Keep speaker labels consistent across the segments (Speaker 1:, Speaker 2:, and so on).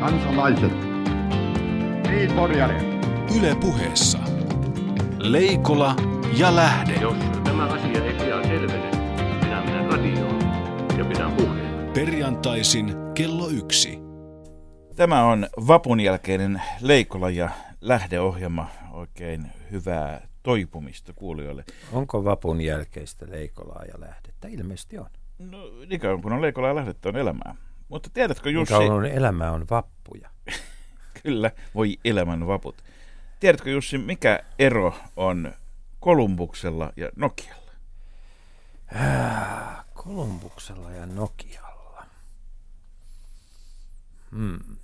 Speaker 1: kansalaiset, niin
Speaker 2: Yle puheessa. Leikola ja Lähde.
Speaker 3: Jos tämä asia ei pian selvene, minä menen radioon ja pidän puheen.
Speaker 2: Perjantaisin kello yksi.
Speaker 4: Tämä on vapun jälkeinen Leikola ja Lähde-ohjelma. Oikein hyvää toipumista kuulijoille.
Speaker 5: Onko vapun jälkeistä Leikolaa ja Lähdettä? Ilmeisesti on.
Speaker 4: No, niin kauan kun on Leikola ja Lähdettä on elämää. Mutta tiedätkö Jussi...
Speaker 5: Niin kauan elämä on vappuja.
Speaker 4: Kyllä, voi elämän vaput. Tiedätkö Jussi, mikä ero on Kolumbuksella ja Nokialla?
Speaker 5: Äh, Kolumbuksella ja Nokialla. Hmm.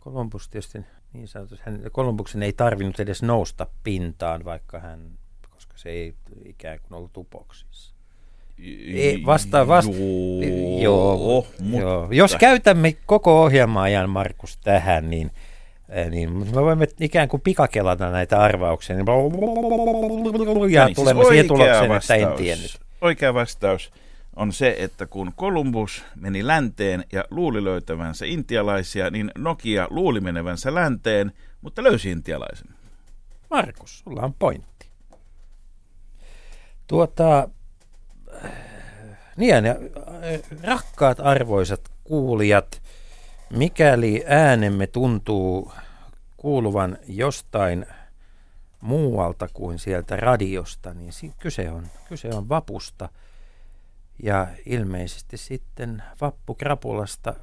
Speaker 5: Kolumbus tietysti niin sanotusti, hän, Kolumbuksen ei tarvinnut edes nousta pintaan, vaikka hän, koska se ei ikään kuin ollut upoksissa. Ei, vasta, vasta,
Speaker 4: joo,
Speaker 5: joo,
Speaker 4: mutta...
Speaker 5: joo. Jos käytämme koko ohjelma-ajan, Markus, tähän, niin, eh, niin me voimme ikään kuin pikakelata näitä arvauksia. Niin ja
Speaker 4: niin,
Speaker 5: tulemme
Speaker 4: siis
Speaker 5: siihen tulokseen, että en
Speaker 4: vastaus-
Speaker 5: tiennyt.
Speaker 4: Oikea vastaus on se, että kun Kolumbus meni länteen ja luuli löytävänsä intialaisia, niin Nokia luuli menevänsä länteen, mutta löysi intialaisen.
Speaker 5: Markus, sulla on pointti. Tuota, niin, ja, rakkaat arvoisat kuulijat, mikäli äänemme tuntuu kuuluvan jostain muualta kuin sieltä radiosta, niin kyse on, kyse on vapusta. Ja ilmeisesti sitten vappukrapulasta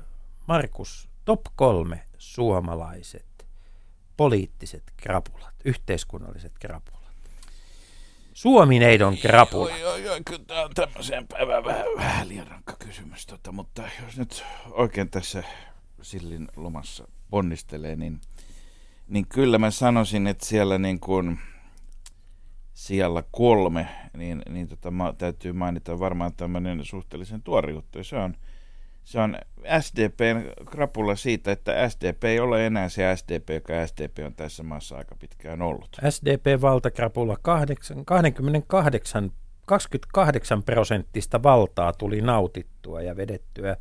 Speaker 5: Markus, top kolme suomalaiset poliittiset krapulat, yhteiskunnalliset krapulat. Suomineidon krapula.
Speaker 4: Joo, joo, joo, kyllä tämä on tämmöiseen päivään vähän, vähän liian rankka kysymys, tota, mutta jos nyt oikein tässä Sillin lomassa ponnistelee, niin, niin kyllä mä sanoisin, että siellä niin kuin siellä kolme, niin, niin tota, täytyy mainita varmaan tämmöinen suhteellisen tuori juttu, se on, se on SDPn krapula siitä, että SDP ei ole enää se SDP, joka SDP on tässä maassa aika pitkään ollut.
Speaker 5: SDP-valtakrapula 8, 28, 28 prosenttista valtaa tuli nautittua ja vedettyä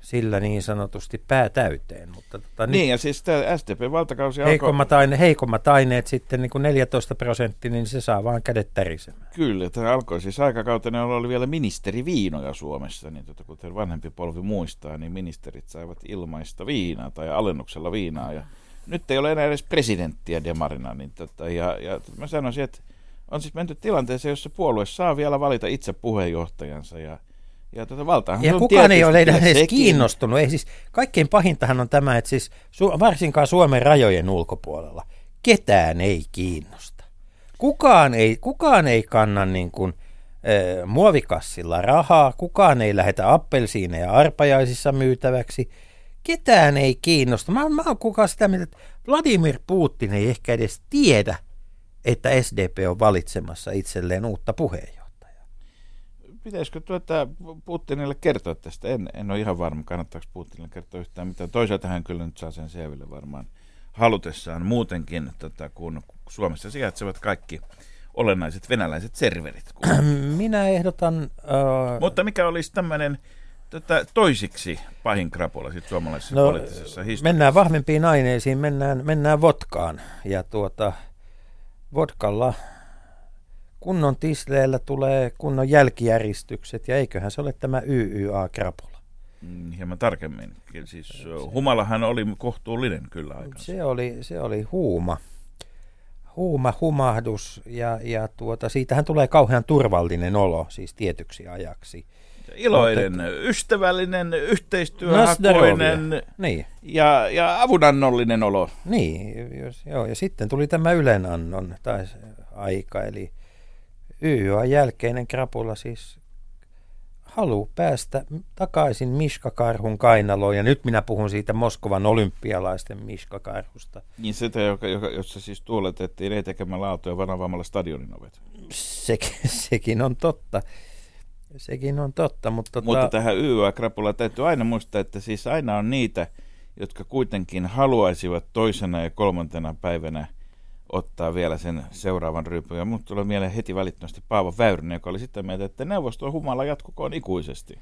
Speaker 5: sillä niin sanotusti päätäyteen. Mutta tota,
Speaker 4: Niin, ja siis tämä SDP-valtakausi alkoi...
Speaker 5: heikommat, aine, heikommat aineet sitten niin kuin 14 prosenttia, niin se saa vaan kädet tärisemään.
Speaker 4: Kyllä, tämä alkoi siis aikakautena, jolloin oli vielä ministeriviinoja Suomessa, niin tota, kuten vanhempi polvi muistaa, niin ministerit saivat ilmaista viinaa tai alennuksella viinaa, ja nyt ei ole enää edes presidenttiä demarina, niin tota, ja, ja mä sanoisin, että on siis menty tilanteeseen, jossa puolue saa vielä valita itse puheenjohtajansa, ja ja tätä valtaahan
Speaker 5: Ja kukaan ei ole edes
Speaker 4: sekin.
Speaker 5: kiinnostunut. Ei siis, kaikkein pahintahan on tämä, että siis varsinkaan Suomen rajojen ulkopuolella ketään ei kiinnosta. Kukaan ei, kukaan ei kanna niin kuin, äh, muovikassilla rahaa, kukaan ei lähetä appelsiineja arpajaisissa myytäväksi. Ketään ei kiinnosta. Mä, mä oon kukaan sitä mieltä, että Vladimir Putin ei ehkä edes tiedä, että SDP on valitsemassa itselleen uutta puheenjohtajaa.
Speaker 4: Pitäisikö tuota Putinille kertoa tästä? En, en ole ihan varma, kannattaako Putinille kertoa yhtään mitään. Toisaalta hän kyllä nyt saa sen selville varmaan halutessaan muutenkin, tota, kun Suomessa sijaitsevat kaikki olennaiset venäläiset serverit. Kun...
Speaker 5: Minä ehdotan... Äh,
Speaker 4: Mutta mikä olisi tämmöinen tota, toisiksi pahin krapula sit suomalaisessa
Speaker 5: No,
Speaker 4: poliittisessa historiassa?
Speaker 5: mennään vahvempiin aineisiin, mennään, mennään vodkaan. Ja tuota, vodkalla kunnon tisleellä tulee kunnon jälkijäristykset, ja eiköhän se ole tämä YYA-krapula.
Speaker 4: Mm, Hieman tarkemmin. Siis, humalahan oli kohtuullinen kyllä aikansa.
Speaker 5: Se oli, se oli huuma. Huuma, humahdus, ja, ja tuota, siitähän tulee kauhean turvallinen olo, siis tietyksi ajaksi.
Speaker 4: Iloinen, ystävällinen, yhteistyöhakoinen
Speaker 5: Niin,
Speaker 4: ja, ja avunannollinen olo.
Speaker 5: Niin, jos, joo, ja sitten tuli tämä Ylenannon tai aika, eli YYA jälkeinen krapula siis halu päästä takaisin Miskakarhun kainaloon, ja nyt minä puhun siitä Moskovan olympialaisten Miskakarhusta.
Speaker 4: Niin sitä, joka, joka, jossa siis tuuletettiin ei tekemällä autoja, vaan avaamalla stadionin ovet.
Speaker 5: Sekin, sekin on totta. Sekin on totta, mutta, tota,
Speaker 4: Mutta tähän YYA-krapulaan täytyy aina muistaa, että siis aina on niitä, jotka kuitenkin haluaisivat toisena ja kolmantena päivänä ottaa vielä sen seuraavan ryypyn. Ja mut tulee mieleen heti välittömästi Paavo Väyrynen, joka oli sitä mieltä, että neuvosto humala jatkukoon ikuisesti.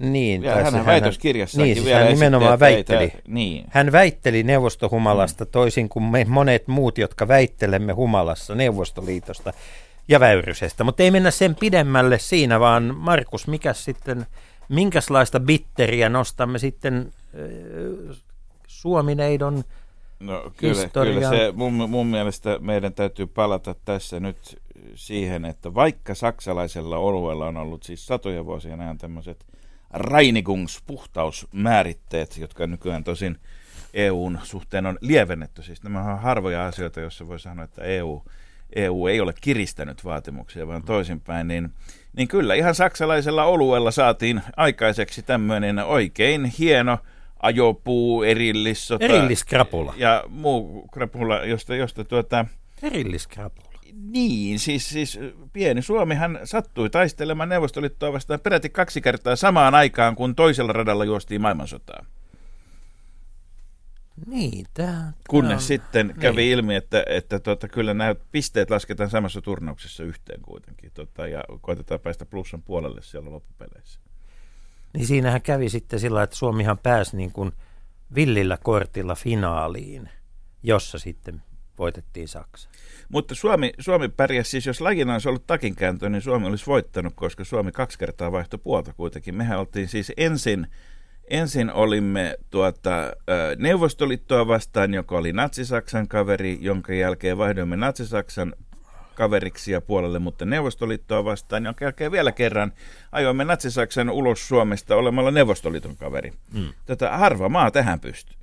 Speaker 5: Niin,
Speaker 4: Ja hän väitöskirjassakin
Speaker 5: niin, siis
Speaker 4: vielä
Speaker 5: hän nimenomaan
Speaker 4: että
Speaker 5: väitteli.
Speaker 4: tää- niin.
Speaker 5: Hän väitteli neuvostohumalasta toisin kuin me monet muut, jotka väittelemme humalassa Neuvostoliitosta ja Väyrysestä. Mutta ei mennä sen pidemmälle siinä, vaan Markus, mikä sitten, minkälaista bitteriä nostamme sitten äh, Suomineidon
Speaker 4: No kyllä,
Speaker 5: historiaan.
Speaker 4: kyllä se mun, mun mielestä meidän täytyy palata tässä nyt siihen, että vaikka saksalaisella oluella on ollut siis satoja vuosia nämä tämmöiset Reinigungs puhtausmääritteet, jotka nykyään tosin EUn suhteen on lievennetty. Siis nämä on harvoja asioita, joissa voi sanoa, että EU, EU ei ole kiristänyt vaatimuksia, vaan toisinpäin, niin, niin kyllä ihan saksalaisella oluella saatiin aikaiseksi tämmöinen oikein hieno ajopuu, erillissota,
Speaker 5: erilliskrapula.
Speaker 4: ja muu krapula, josta, josta tuota,
Speaker 5: Erilliskrapula.
Speaker 4: niin, siis, siis pieni Suomihan sattui taistelemaan Neuvostoliittoa vastaan peräti kaksi kertaa samaan aikaan, kun toisella radalla juostiin maailmansotaa.
Speaker 5: Niin, tämä
Speaker 4: Kunnes
Speaker 5: on,
Speaker 4: sitten kävi
Speaker 5: niin.
Speaker 4: ilmi, että, että tota, kyllä nämä pisteet lasketaan samassa turnauksessa yhteen kuitenkin. Tota, ja koitetaan päästä plussan puolelle siellä loppupeleissä.
Speaker 5: Niin siinähän kävi sitten sillä, että Suomihan pääsi niin kuin villillä kortilla finaaliin, jossa sitten voitettiin Saksa.
Speaker 4: Mutta Suomi, Suomi pärjäsi siis, jos lajina olisi ollut takinkääntö, niin Suomi olisi voittanut, koska Suomi kaksi kertaa vaihtoi puolta kuitenkin. Mehän oltiin siis ensin, ensin olimme tuota, Neuvostoliittoa vastaan, joka oli Natsi-Saksan kaveri, jonka jälkeen vaihdoimme Natsi-Saksan kaveriksi ja puolelle, mutta Neuvostoliittoa vastaan, jonka jälkeen vielä kerran ajoimme Natsi-Saksan ulos Suomesta olemalla Neuvostoliiton kaveri. Mm. Tätä harva maa tähän pystyy.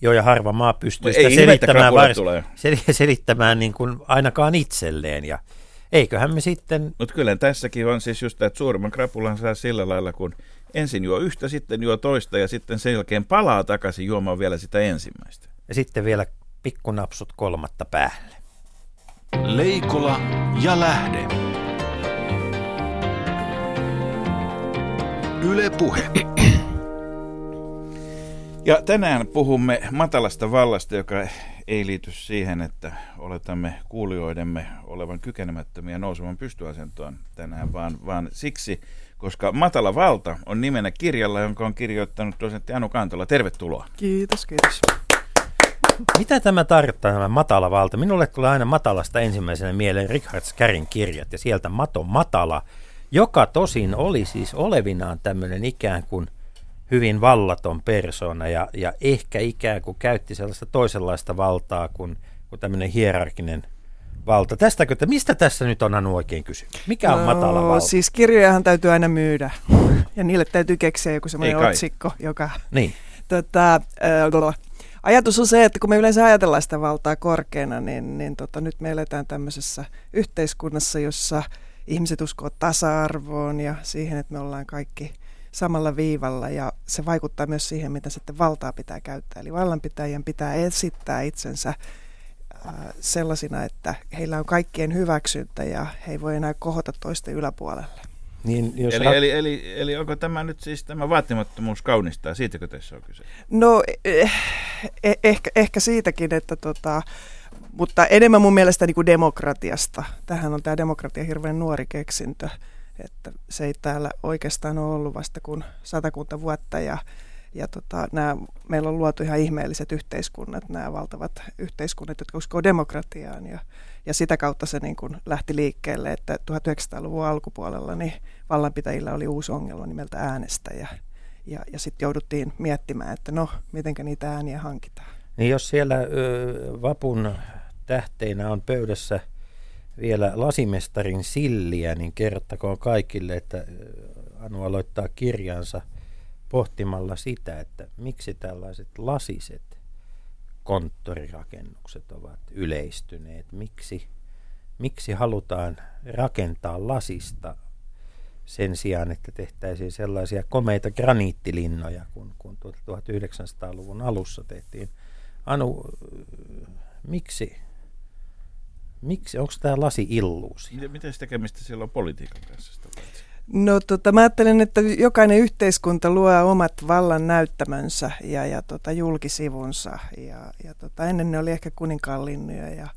Speaker 5: Joo, ja harva maa pystyy
Speaker 4: Ei
Speaker 5: sitä
Speaker 4: että
Speaker 5: selittämään, vars, sel- selittämään niin kuin ainakaan itselleen. Ja eiköhän me sitten,
Speaker 4: Mutta kyllä tässäkin on siis just tämä, että suurimman krapulan saa sillä lailla, kun ensin juo yhtä, sitten juo toista ja sitten sen jälkeen palaa takaisin juomaan vielä sitä ensimmäistä.
Speaker 5: ja sitten vielä pikkunapsut kolmatta päälle.
Speaker 2: Leikola ja Lähde. Yle Puhe.
Speaker 4: Ja tänään puhumme matalasta vallasta, joka ei liity siihen, että oletamme kuulijoidemme olevan kykenemättömiä nousemaan pystyasentoon tänään, vaan, vaan siksi, koska Matala valta on nimenä kirjalla, jonka on kirjoittanut dosentti Anu Kantola. Tervetuloa.
Speaker 6: Kiitos, kiitos.
Speaker 5: Mitä tämä tarkoittaa, tämä matala valta? Minulle tulee aina matalasta ensimmäisenä mieleen Richard Scarin kirjat ja sieltä Mato Matala, joka tosin oli siis olevinaan tämmöinen ikään kuin hyvin vallaton persona ja, ja ehkä ikään kuin käytti sellaista toisenlaista valtaa kuin, kuin tämmöinen hierarkinen valta. Tästäkö, että mistä tässä nyt on Anu oikein kysymys? Mikä on matala valta?
Speaker 6: Siis kirjojahan täytyy aina myydä. Ja niille täytyy keksiä joku semmoinen otsikko, joka...
Speaker 5: Niin.
Speaker 6: Tota, äh, ajatus on se, että kun me yleensä ajatellaan sitä valtaa korkeana, niin, niin tota, nyt me eletään tämmöisessä yhteiskunnassa, jossa ihmiset uskoo tasa-arvoon ja siihen, että me ollaan kaikki samalla viivalla ja se vaikuttaa myös siihen, mitä sitten valtaa pitää käyttää. Eli vallanpitäjien pitää esittää itsensä sellaisina, että heillä on kaikkien hyväksyntä ja he ei voi enää kohota toisten yläpuolelle.
Speaker 5: Niin, jos
Speaker 4: Eli,
Speaker 5: ra-
Speaker 4: eli, eli, eli onko tämä nyt siis tämä vaatimattomuus kaunistaa? Siitäkö tässä on kyse?
Speaker 6: No eh, eh, ehkä, ehkä siitäkin, että tota, mutta enemmän mun mielestä niin kuin demokratiasta. Tähän on tämä demokratia hirveän nuori keksintö, että se ei täällä oikeastaan ole ollut vasta kuin satakunta vuotta ja, ja tota, nämä, meillä on luotu ihan ihmeelliset yhteiskunnat, nämä valtavat yhteiskunnat, jotka uskoo demokratiaan ja, ja sitä kautta se niin kuin lähti liikkeelle, että 1900-luvun alkupuolella niin vallanpitäjillä oli uusi ongelma nimeltä äänestäjä ja, ja sitten jouduttiin miettimään, että no, mitenkä niitä ääniä hankitaan.
Speaker 5: Niin jos siellä ö, vapun tähteinä on pöydässä vielä lasimestarin silliä, niin kerrottakoon kaikille, että Anu aloittaa kirjansa pohtimalla sitä, että miksi tällaiset lasiset konttorirakennukset ovat yleistyneet. Miksi, miksi halutaan rakentaa lasista sen sijaan, että tehtäisiin sellaisia komeita graniittilinnoja, kun, kun 1900-luvun alussa tehtiin. Anu, miksi, miksi onko tämä lasi illuusi?
Speaker 4: Miten, miten tekemistä sillä on politiikan kanssa sitä?
Speaker 6: No tota, mä ajattelen, että jokainen yhteiskunta luo omat vallan näyttämönsä ja, ja tota, julkisivunsa. Ja, ja tota, ennen ne oli ehkä kuninkaanlinnuja ja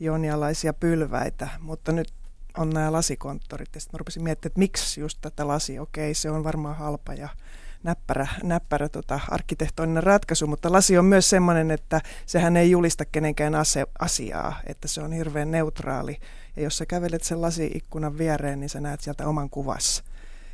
Speaker 6: jonialaisia pylväitä, mutta nyt on nämä lasikonttorit. Ja sitten mä rupesin miettimään, että miksi just tätä lasi, okei, se on varmaan halpa ja näppärä, näppärä tota, arkkitehtoninen ratkaisu, mutta lasi on myös sellainen, että sehän ei julista kenenkään ase, asiaa, että se on hirveän neutraali. Ja jos sä kävelet sen lasiikkunan viereen, niin sä näet sieltä oman kuvassa.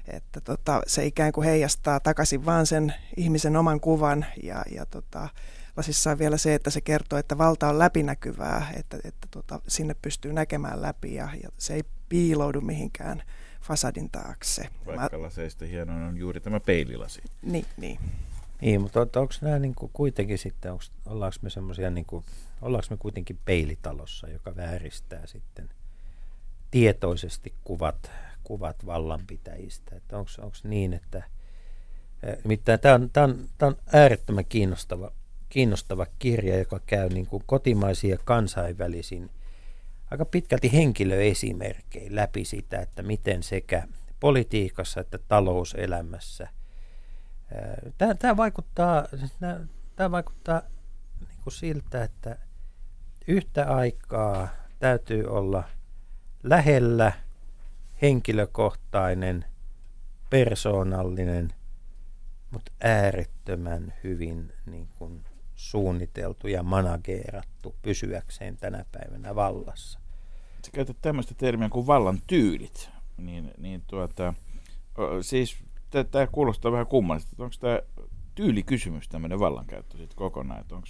Speaker 6: Että tota, se ikään kuin heijastaa takaisin vaan sen ihmisen oman kuvan ja, ja tota, lasissa on vielä se, että se kertoo, että valta on läpinäkyvää, että, että tota, sinne pystyy näkemään läpi ja, ja se ei piiloudu mihinkään fasadin taakse.
Speaker 4: Vaikka Mä... laseista hienoin on juuri tämä peililasi.
Speaker 6: Niin, niin.
Speaker 5: Niin, mutta onko nämä niin kuin kuitenkin sitten, onko, ollaanko me semmoisia, niin kuin, ollaanko me kuitenkin peilitalossa, joka vääristää sitten tietoisesti kuvat, kuvat vallanpitäjistä? Että onko, onko niin, että Nimittäin tämä on, tämä, on, tämä on äärettömän kiinnostava, kiinnostava kirja, joka käy niin kuin kotimaisiin ja kansainvälisiin aika pitkälti henkilöesimerkkejä läpi sitä, että miten sekä politiikassa että talouselämässä tämä, vaikuttaa, tämä vaikuttaa niin siltä, että yhtä aikaa täytyy olla lähellä henkilökohtainen, persoonallinen, mutta äärettömän hyvin niin kuin suunniteltu ja manageerattu pysyäkseen tänä päivänä vallassa.
Speaker 4: Sä käytät tämmöistä termiä kuin vallan tyylit. Niin, niin tuota, siis tämä kuulostaa vähän kummallista. Onko tämä tyylikysymys tämmöinen vallankäyttö sitten kokonaan? Onko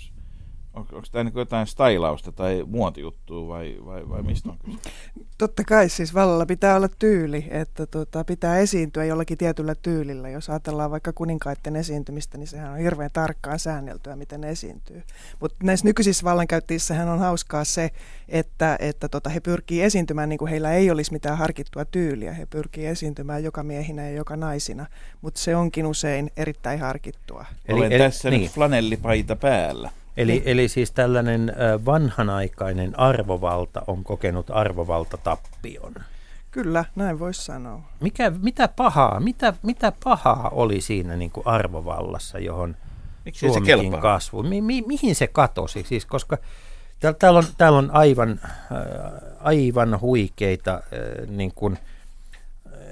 Speaker 4: on, onko tämä niin jotain stylausta tai muotijuttua vai, vai, vai mistä on kyse?
Speaker 6: Totta kai siis vallalla pitää olla tyyli, että tota, pitää esiintyä jollakin tietyllä tyylillä. Jos ajatellaan vaikka kuninkaiden esiintymistä, niin sehän on hirveän tarkkaan säänneltyä, miten ne esiintyy. Mutta näissä nykyisissä vallankäyttäjissähän on hauskaa se, että, että tota, he pyrkii esiintymään niin kuin heillä ei olisi mitään harkittua tyyliä. He pyrkii esiintymään joka miehinä ja joka naisina, mutta se onkin usein erittäin harkittua.
Speaker 4: Eli, Olen eli, tässä niin. nyt flanellipaita päällä.
Speaker 5: Eli, niin. eli siis tällainen vanhanaikainen arvovalta on kokenut arvovaltatappion.
Speaker 6: Kyllä, näin voisi sanoa.
Speaker 5: Mikä, mitä, pahaa, mitä, mitä pahaa oli siinä niin kuin arvovallassa, johon Miksi Suomikin kasvu? Mi, mi, mihin se katosi? Siis, koska täällä, täällä, on, täällä on aivan, aivan huikeita, niin kuin,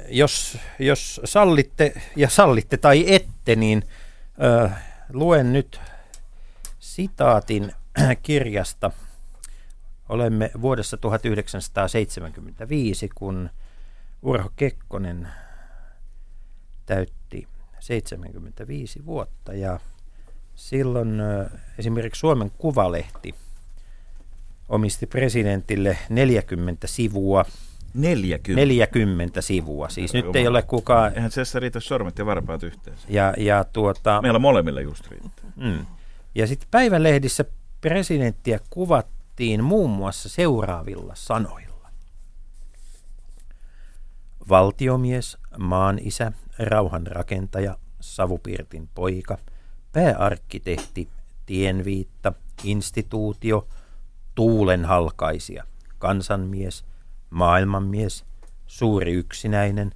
Speaker 5: jos, jos sallitte ja sallitte tai ette, niin äh, luen nyt sitaatin kirjasta. Olemme vuodessa 1975, kun Urho Kekkonen täytti 75 vuotta ja silloin esimerkiksi Suomen Kuvalehti omisti presidentille 40 sivua
Speaker 4: 40.
Speaker 5: 40 sivua. Siis nyt ei ole kukaan...
Speaker 4: Eihän se riitä sormet ja varpaat yhteensä.
Speaker 5: Ja, ja tuota...
Speaker 4: Meillä molemmilla just riittää. Mm.
Speaker 5: Ja sitten päivälehdissä presidenttiä kuvattiin muun muassa seuraavilla sanoilla. Valtiomies, maan isä, rauhanrakentaja, savupirtin poika, pääarkkitehti, tienviitta, instituutio, tuulenhalkaisia, kansanmies, maailmanmies, suuri yksinäinen,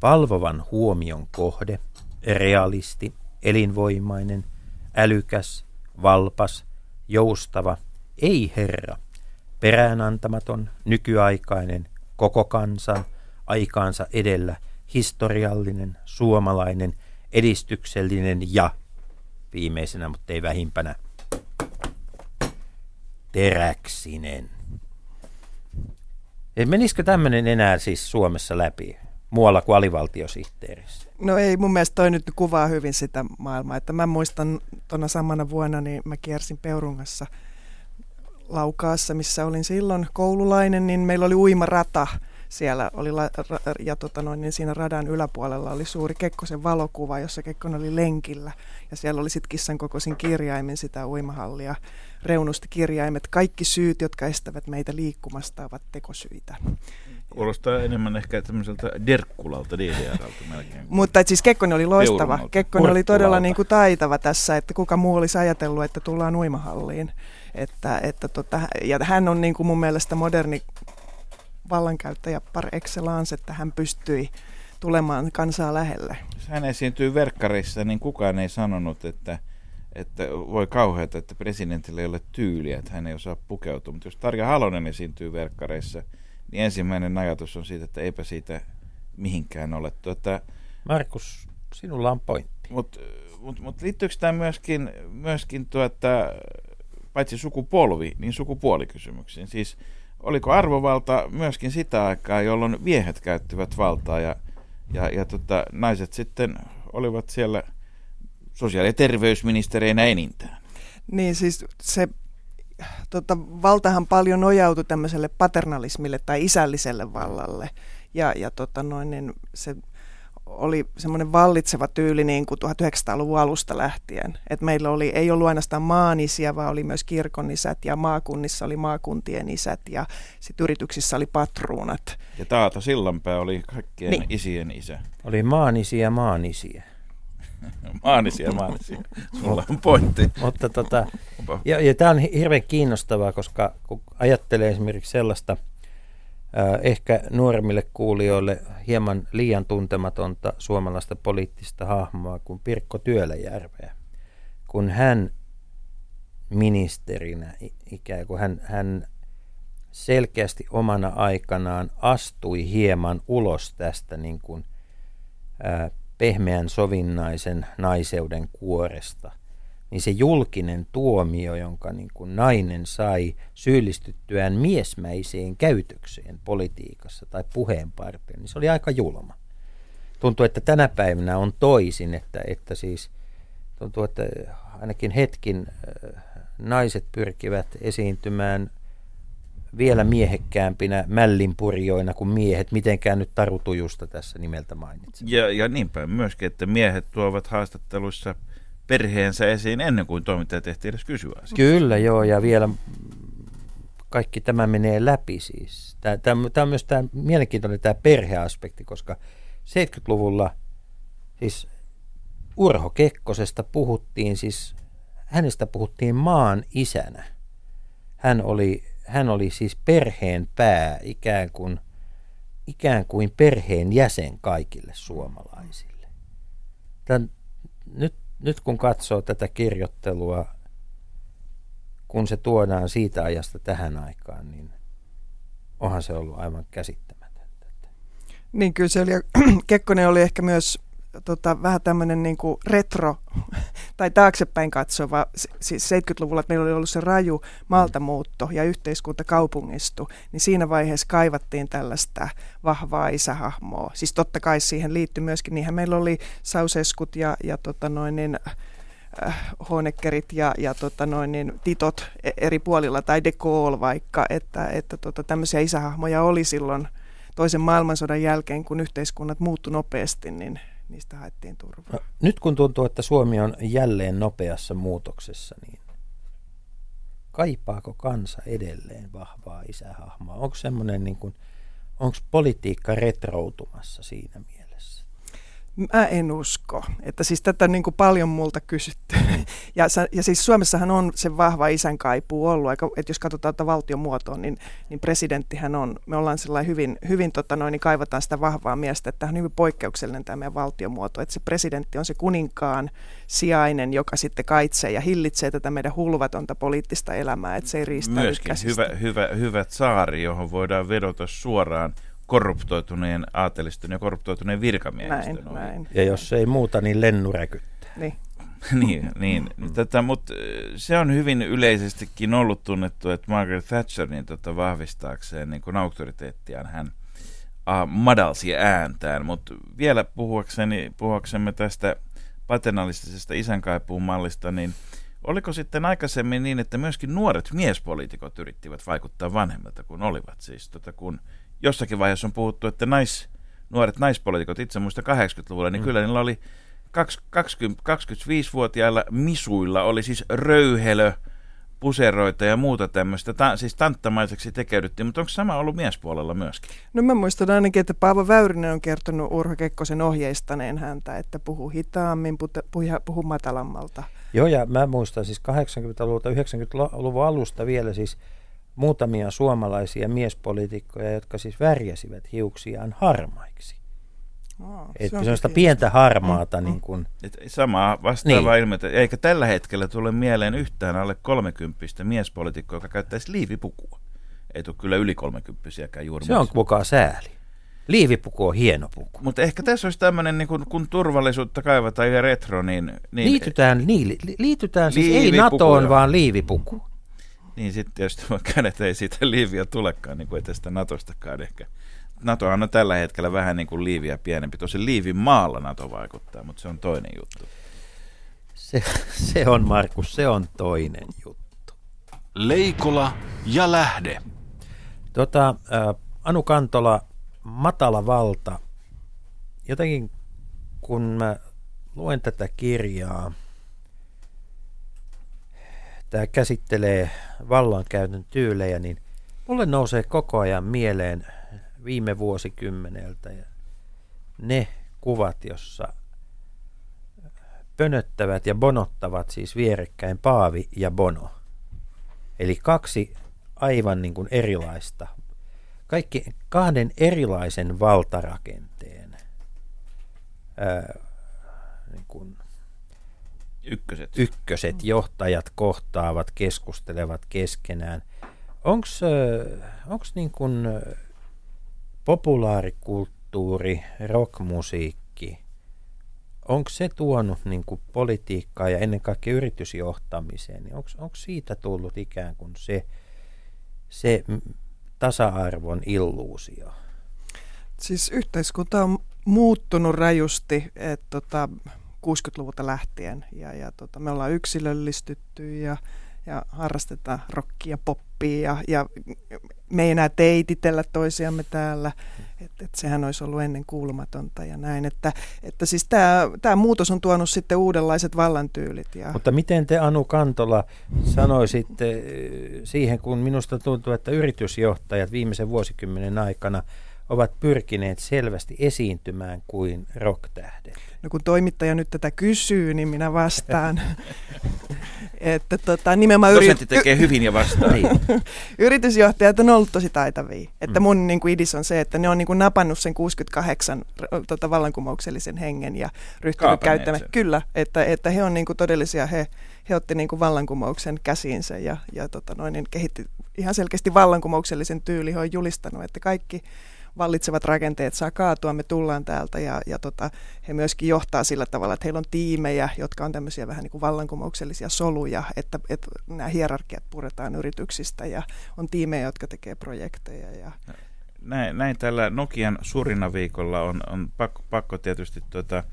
Speaker 5: palvovan huomion kohde, realisti, elinvoimainen – älykäs, valpas, joustava, ei herra, peräänantamaton, nykyaikainen, koko kansan, aikaansa edellä, historiallinen, suomalainen, edistyksellinen ja, viimeisenä, mutta ei vähimpänä, teräksinen. Et menisikö tämmöinen enää siis Suomessa läpi, muualla kuin alivaltiosihteerissä?
Speaker 6: No ei, mun mielestä toi nyt kuvaa hyvin sitä maailmaa. Että mä muistan tuona samana vuonna, niin mä kiersin Peurungassa Laukaassa, missä olin silloin koululainen, niin meillä oli uimarata siellä oli la, ra, ja tota noin, niin siinä radan yläpuolella oli suuri Kekkosen valokuva, jossa Kekkonen oli lenkillä. Ja siellä oli sitten kissan kokoisin kirjaimin sitä uimahallia. Reunusti kirjaimet. Kaikki syyt, jotka estävät meitä liikkumasta, ovat tekosyitä.
Speaker 4: Kuulostaa enemmän ehkä tämmöiseltä Derkkulalta, DDRalta melkein.
Speaker 6: Mutta siis Kekkonen oli loistava. Kekkonen oli todella niin kuin taitava tässä, että kuka muu olisi ajatellut, että tullaan uimahalliin. Että, että tota, ja hän on niin kuin mun mielestä moderni vallankäyttäjä par excellence, että hän pystyi tulemaan kansaa lähelle.
Speaker 4: Jos hän esiintyy verkkareissa, niin kukaan ei sanonut, että, että voi kauheata, että presidentillä ei ole tyyliä, että hän ei osaa pukeutua. Mutta jos Tarja Halonen esiintyy verkkareissa, niin ensimmäinen ajatus on siitä, että eipä siitä mihinkään ole. Tuota,
Speaker 5: Markus, sinulla on pointti.
Speaker 4: Mutta mut, mut liittyykö tämä myöskin, myöskin tuota, paitsi sukupolvi, niin sukupuolikysymyksiin? Siis oliko arvovalta myöskin sitä aikaa, jolloin miehet käyttivät valtaa ja, ja, ja tota, naiset sitten olivat siellä sosiaali- ja terveysministereinä enintään?
Speaker 6: Niin siis se tota, valtahan paljon nojautui tämmöiselle paternalismille tai isälliselle vallalle. Ja, ja tota noin, niin se oli semmoinen vallitseva tyyli niin kuin 1900-luvun alusta lähtien. Et meillä oli, ei ollut ainoastaan maanisiä, vaan oli myös kirkon isät ja maakunnissa oli maakuntien isät ja sitten yrityksissä oli patruunat.
Speaker 4: Ja Taata Sillanpää oli kaikkien
Speaker 6: Niin.
Speaker 4: isien isä.
Speaker 5: Oli maanisiä maanisiä.
Speaker 4: Maanisia, maanisia. Sulla on pointti.
Speaker 5: Mutta tota, ja, ja tämä on hi- hirveän kiinnostavaa, koska kun ajattelee esimerkiksi sellaista ää, ehkä nuoremmille kuulijoille hieman liian tuntematonta suomalaista poliittista hahmoa kuin Pirkko Työläjärveä, kun hän ministerinä ikään kuin hän, hän selkeästi omana aikanaan astui hieman ulos tästä niin kuin, ää, pehmeän sovinnaisen naiseuden kuoresta, niin se julkinen tuomio, jonka niin kuin nainen sai syyllistyttyään miesmäiseen käytökseen politiikassa tai puheenparteen, niin se oli aika julma. Tuntuu, että tänä päivänä on toisin, että, että siis tuntuu, että ainakin hetkin äh, naiset pyrkivät esiintymään vielä miehekkäämpinä mällinpurjoina kuin miehet, mitenkään nyt Taru Tujusta tässä nimeltä mainitsen.
Speaker 4: Ja, ja niinpä myöskin, että miehet tuovat haastatteluissa perheensä esiin ennen kuin toimittaja tehtiin edes kysyä asiaa.
Speaker 5: Kyllä joo, ja vielä kaikki tämä menee läpi siis. Tämä, tämä, tämä on myös tämä mielenkiintoinen tämä perheaspekti, koska 70-luvulla siis Urho Kekkosesta puhuttiin siis, hänestä puhuttiin maan isänä. Hän oli, hän oli siis perheen pää, ikään kuin, ikään kuin perheen jäsen kaikille suomalaisille. Tän, nyt, nyt kun katsoo tätä kirjoittelua kun se tuodaan siitä ajasta tähän aikaan, niin onhan se ollut aivan käsittämätöntä.
Speaker 6: Niin kyllä se oli, Kekkonen oli ehkä myös tota, vähän tämmöinen niin retro tai taaksepäin katsova. Siis 70-luvulla että meillä oli ollut se raju maaltamuutto ja yhteiskunta kaupungistu, niin siinä vaiheessa kaivattiin tällaista vahvaa isähahmoa. Siis totta kai siihen liittyi myöskin, niinhän meillä oli Sauseskut ja, ja tota noin, niin, äh, Honeckerit ja, ja tota noin, niin, titot e- eri puolilla, tai De Gaulle vaikka, että, että tota, tämmöisiä isähahmoja oli silloin toisen maailmansodan jälkeen, kun yhteiskunnat muuttu nopeasti, niin niistä haettiin turvaa.
Speaker 5: No, nyt kun tuntuu, että Suomi on jälleen nopeassa muutoksessa, niin kaipaako kansa edelleen vahvaa isähahmoa? Onko semmoinen niin onko politiikka retroutumassa siinä mielessä?
Speaker 6: Mä en usko. Että siis tätä niin kuin paljon multa kysytty. Ja, sa- ja siis Suomessahan on se vahva isän kaipuu ollut. Aika, että jos katsotaan tätä valtion muotoa, niin, niin presidenttihän on, me ollaan sellainen hyvin, hyvin tota noin, niin kaivataan sitä vahvaa miestä. Että tämä on hyvin poikkeuksellinen tämä meidän valtiomuoto. Että se presidentti on se kuninkaan sijainen, joka sitten kaitsee ja hillitsee tätä meidän hulvatonta poliittista elämää. Että se ei riistä
Speaker 4: Myöskin hyvä, hyvä, hyvä saari, johon voidaan vedota suoraan korruptoituneen aateliston ja korruptoituneen virkamiehistön
Speaker 6: Näin,
Speaker 4: ohi.
Speaker 6: näin.
Speaker 5: Ja jos ei muuta, niin lennu räkyttää.
Speaker 6: Niin.
Speaker 4: niin, niin. Tätä, mutta se on hyvin yleisestikin ollut tunnettu, että Margaret Thatcher niin tota, vahvistaakseen niin kuin auktoriteettiaan hän uh, madalsi ääntään, mutta vielä puhuakseni, puhuaksemme tästä paternalistisesta isänkaipuun mallista, niin oliko sitten aikaisemmin niin, että myöskin nuoret miespoliitikot yrittivät vaikuttaa vanhemmilta kuin olivat? Siis tota, kun jossakin vaiheessa on puhuttu, että nais, nuoret naispoliitikot, itse muista 80-luvulla, niin
Speaker 5: Mm.
Speaker 4: kyllä niillä oli kaks- 20, 25-vuotiailla misuilla oli siis röyhelö, puseroita ja muuta tämmöistä, ta- siis tanttamaiseksi tekeydyttiin, mutta onko sama ollut miespuolella myöskin?
Speaker 6: No mä muistan ainakin, että Paavo Väyrynen on kertonut Urho Kekkosen ohjeistaneen häntä, että puhu hitaammin, puhu, puhu, puhu matalammalta.
Speaker 5: Joo, ja mä muistan siis 80-luvulta, 90-luvun alusta vielä siis muutamia suomalaisia miespoliitikkoja, jotka siis värjäsivät hiuksiaan harmaiksi.
Speaker 6: Oh,
Speaker 5: Että sellaista pientä harmaata, niin kuin,
Speaker 4: Et samaa vastaavaa
Speaker 5: Niin.
Speaker 4: ilmiötä. Eikä tällä hetkellä tule mieleen yhtään alle 30 miespolitiikkoa, joka käyttäisi liivipukua. ei tule kyllä yli kolmekymppisiäkään juuri.
Speaker 5: Se on mukaan sääli. Liivipuku on hieno puku.
Speaker 4: Mutta ehkä tässä olisi tämmöinen, niin kun, kun turvallisuutta kaivataan ja retro, niin... niin
Speaker 5: liitytään, niin, li, liitytään siis ei NATOon, vaan liivipuku.
Speaker 4: Niin sitten tietysti kädet ei siitä liiviä tulekaan, niin kuin ei tästä Natostakaan ehkä. Natohan on tällä hetkellä vähän niin kuin liiviä pienempi. Tosi liivin maalla Nato vaikuttaa, mutta se on toinen juttu.
Speaker 5: Se, se on, Markus, se on toinen juttu.
Speaker 2: Leikola ja lähde.
Speaker 5: Tota, äh, Anu Kantola, Matala valta. Jotenkin kun mä luen tätä kirjaa, tämä käsittelee vallankäytön tyylejä, niin mulle nousee koko ajan mieleen viime vuosikymmeneltä ja ne kuvat, jossa pönöttävät ja bonottavat siis vierekkäin Paavi ja Bono. Eli kaksi aivan niin kuin erilaista, kaikki kahden erilaisen valtarakenteen ää, niin kuin
Speaker 4: Ykköset.
Speaker 5: ykköset johtajat kohtaavat, keskustelevat keskenään. Onko niin kuin populaarikulttuuri, rockmusiikki, onko se tuonut niin kuin politiikkaa ja ennen kaikkea yritysjohtamiseen, niin onko siitä tullut ikään kuin se, se tasa-arvon illuusio?
Speaker 6: Siis yhteiskunta on muuttunut rajusti että tota, 60-luvulta lähtien ja, ja tota, me ollaan yksilöllistytty ja, ja harrastetaan rockia, poppia ja, ja me ei enää teititellä toisiamme täällä. Että et sehän olisi ollut ennen kuulumatonta ja näin. Että, että siis tämä muutos on tuonut sitten uudenlaiset vallantyylit. Ja...
Speaker 5: Mutta miten te Anu Kantola sanoisitte eh, siihen, kun minusta tuntuu, että yritysjohtajat viimeisen vuosikymmenen aikana ovat pyrkineet selvästi esiintymään kuin rocktähdet?
Speaker 6: No kun toimittaja nyt tätä kysyy, niin minä vastaan. että tota, nimenomaan
Speaker 4: Dosentti tekee hyvin ja vastaa.
Speaker 5: Niin.
Speaker 6: yritysjohtajat on ollut tosi taitavia. Että
Speaker 5: Mm.
Speaker 6: mun niin kuin idis on se, että ne on niin kuin napannut sen 68 r- tota, vallankumouksellisen hengen ja ryhtynyt käyttämään.
Speaker 4: sen.
Speaker 6: Kyllä, että, että he on niin kuin todellisia, he, he otti niin kuin vallankumouksen käsiinsä ja, ja tota noin, niin kehitti ihan selkeästi vallankumouksellisen tyyli. He on julistanut, että kaikki vallitsevat rakenteet saa kaatua, me tullaan täältä ja, ja tota, he myöskin johtaa sillä tavalla, että heillä on tiimejä, jotka on tämmöisiä vähän niin kuin vallankumouksellisia soluja, että, että nämä hierarkiat puretaan yrityksistä ja on tiimejä, jotka tekee projekteja. Ja,
Speaker 4: näin, näin tällä Nokian surinaviikolla on, on pakko, pakko tietysti tuota,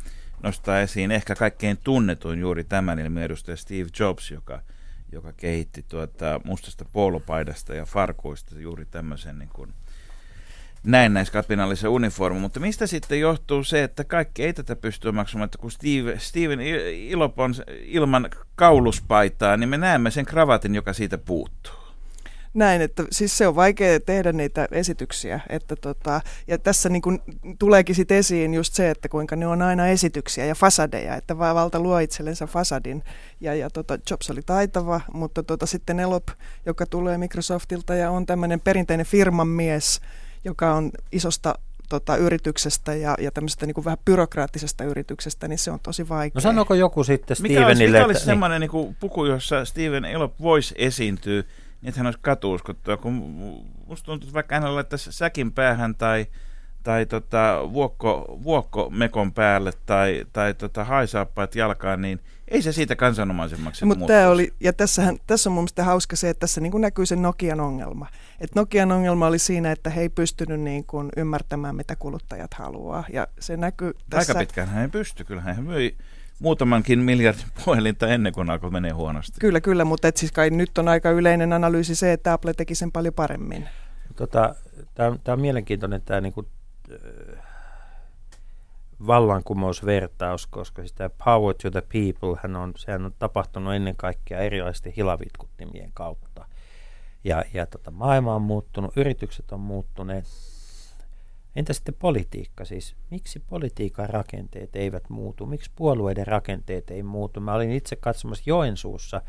Speaker 4: nostaa esiin ehkä kaikkein tunnetuin juuri tämän ilmiön edustaja Steve Jobs, joka, joka kehitti tuota mustasta poolopaidasta ja farkuista juuri tämmöisen niin kuin näennäiskapinallisen uniformin, mutta mistä sitten johtuu se, että kaikki ei tätä pysty maksamaan, että kun Steve, Steven I- Ilop on ilman kauluspaitaa, niin me näemme sen kravatin, joka siitä puuttuu.
Speaker 6: Näin, että siis se on vaikea tehdä niitä esityksiä. Että tota, ja tässä niin tuleekin sit esiin just se, että kuinka ne on aina esityksiä ja fasadeja, että valta luo itsellensä fasadin. Ja, ja tota, Jobs oli taitava, mutta tota, sitten Elop, joka tulee Microsoftilta ja on tämmöinen perinteinen firman mies, joka on isosta tota, yrityksestä ja, ja tämmöisestä niin kuin vähän byrokraattisesta yrityksestä, niin se on tosi vaikea.
Speaker 5: No sanoko joku sitten
Speaker 4: Mikä olisi,
Speaker 5: Stevenille,
Speaker 4: mikä olisi
Speaker 5: että,
Speaker 4: semmoinen niin kuin puku, jossa Steven Elop voisi esiintyä, niin että hän olisi katuuskottua, kun musta tuntuu, että vaikka hän laittaisi säkin päähän tai, tai tota, vuokko, vuokko mekon päälle tai, tai tota, haisaappaat jalkaan, niin ei se siitä kansanomaisemmaksi
Speaker 6: Mutta
Speaker 4: muuttuisi.
Speaker 6: tämä oli, ja tässähän, tässä on mun mielestä hauska se, että tässä niin kuin näkyy se Nokian ongelma. Et Nokian ongelma oli siinä, että he ei pystynyt niin kuin ymmärtämään, mitä kuluttajat haluaa. Ja se näkyy tässä...
Speaker 4: Aika pitkään hän ei pysty, kyllä hän myi muutamankin miljardin puhelinta ennen kuin alkoi menee huonosti.
Speaker 6: Kyllä, kyllä, mutta et siis kai nyt on aika yleinen analyysi se, että Apple teki sen paljon paremmin.
Speaker 5: Tota, Tämä on, tää on mielenkiintoinen tämä niinku, vallankumousvertaus, koska tämä Power to the People, hän on, sehän on tapahtunut ennen kaikkea erilaisten hilavitkuttimien kautta. Ja, ja tota, maailma on muuttunut, yritykset on muuttuneet. Entä sitten politiikka siis? Miksi politiikan rakenteet eivät muutu? Miksi puolueiden rakenteet ei muutu? Mä olin itse katsomassa Joensuussa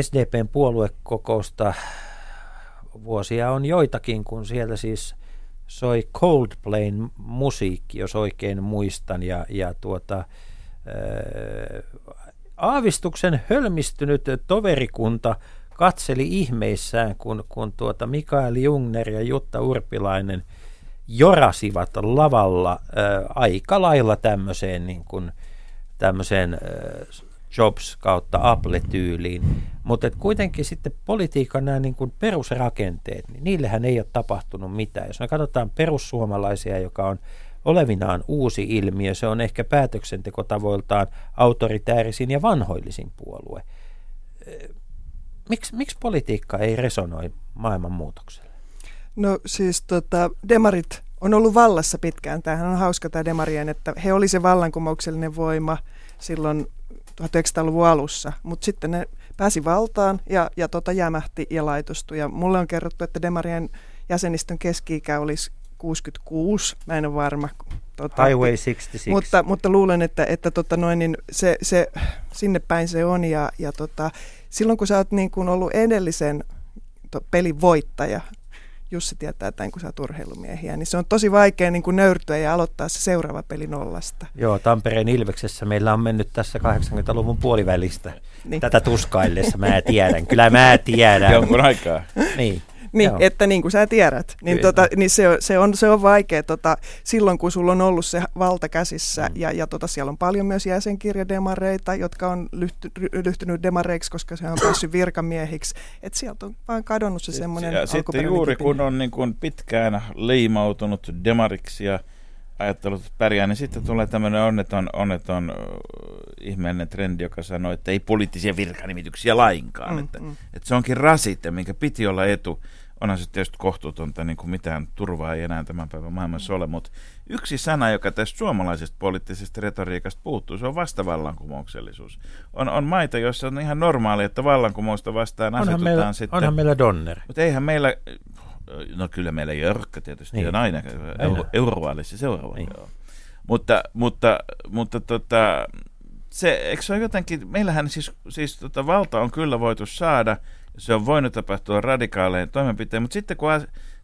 Speaker 5: SDPn puoluekokousta. Vuosia on joitakin, kun siellä siis soi Coldplayn musiikki, jos oikein muistan, ja, ja tuota, ää, aavistuksen hölmistynyt toverikunta katseli ihmeissään, kun, kun tuota Mikael Jungner ja Jutta Urpilainen jorasivat lavalla ää, aika lailla tämmöiseen, niin kuin, tämmöiseen ää, Jobs kautta Apple-tyyliin. Mutta kuitenkin sitten politiikan nämä niin kuin perusrakenteet, niin niillehän ei ole tapahtunut mitään. Jos me katsotaan perussuomalaisia, joka on olevinaan uusi ilmiö, se on ehkä päätöksentekotavoiltaan autoritäärisin ja vanhoillisin puolue. Miksi, miksi politiikka ei resonoi maailmanmuutokselle?
Speaker 6: No siis tota, demarit on ollut vallassa pitkään. Tämähän on hauska tämä demarien, että he oli se vallankumouksellinen voima silloin 1900-luvun alussa, mutta sitten ne pääsi valtaan ja, ja tota jämähti ja laitostui. Ja mulle on kerrottu, että Demarien jäsenistön keski-ikä olisi 66, mä en ole varma.
Speaker 5: Tota, Highway 66.
Speaker 6: Mutta, mutta luulen, että, että tota noin, niin se, se, sinne päin se on ja, ja tota, silloin kun sä oot niin kuin ollut edellisen to, pelin voittaja, Jussi tietää tämän, kun sä oot urheilumiehiä, niin se on tosi vaikea niin kuin nöyrtyä ja aloittaa se seuraava peli nollasta.
Speaker 5: Joo, Tampereen Ilveksessä meillä on mennyt tässä 80-luvun puolivälistä niin. tätä tuskaillessa, mä tiedän, kyllä mä tiedän.
Speaker 4: Jonkun aikaa.
Speaker 6: niin. Niin, Joo. että niin kuin sä tiedät, niin, tota, niin se, se, on, se on vaikea tota, silloin, kun sulla on ollut se valta käsissä mm. ja, ja tota, siellä on paljon myös jäsenkirjademareita, jotka on lyhty, lyhtynyt demareiksi, koska se on päässyt virkamiehiksi. Että sieltä on vaan kadonnut se semmoinen
Speaker 4: Ja sitten juuri kun on niin kuin pitkään leimautunut demariksi ja ajattelut pärjää, niin sitten tulee tämmöinen onneton, onneton ihmeellinen trendi, joka sanoo, että ei poliittisia virkanimityksiä lainkaan. Mm, että, mm. että se onkin rasite, minkä piti olla etu onhan se tietysti kohtuutonta, niin kuin mitään turvaa ei enää tämän päivän maailmassa ole, mutta yksi sana, joka tästä suomalaisesta poliittisesta retoriikasta puuttuu, se on vastavallankumouksellisuus. On, on maita, joissa on ihan normaali, että vallankumousta vastaan onhan asetutaan
Speaker 5: meillä,
Speaker 4: sitten.
Speaker 5: Onhan meillä Donner.
Speaker 4: Mutta eihän meillä, no kyllä meillä Jörkkä tietysti niin. on aina, euro, eurovaaleissa seuraava. Niin. Mutta, mutta, mutta tota, se, eikö se ole jotenkin, meillähän siis, siis tota, valta on kyllä voitu saada – se on voinut tapahtua radikaalein toimenpiteen, mutta sitten kun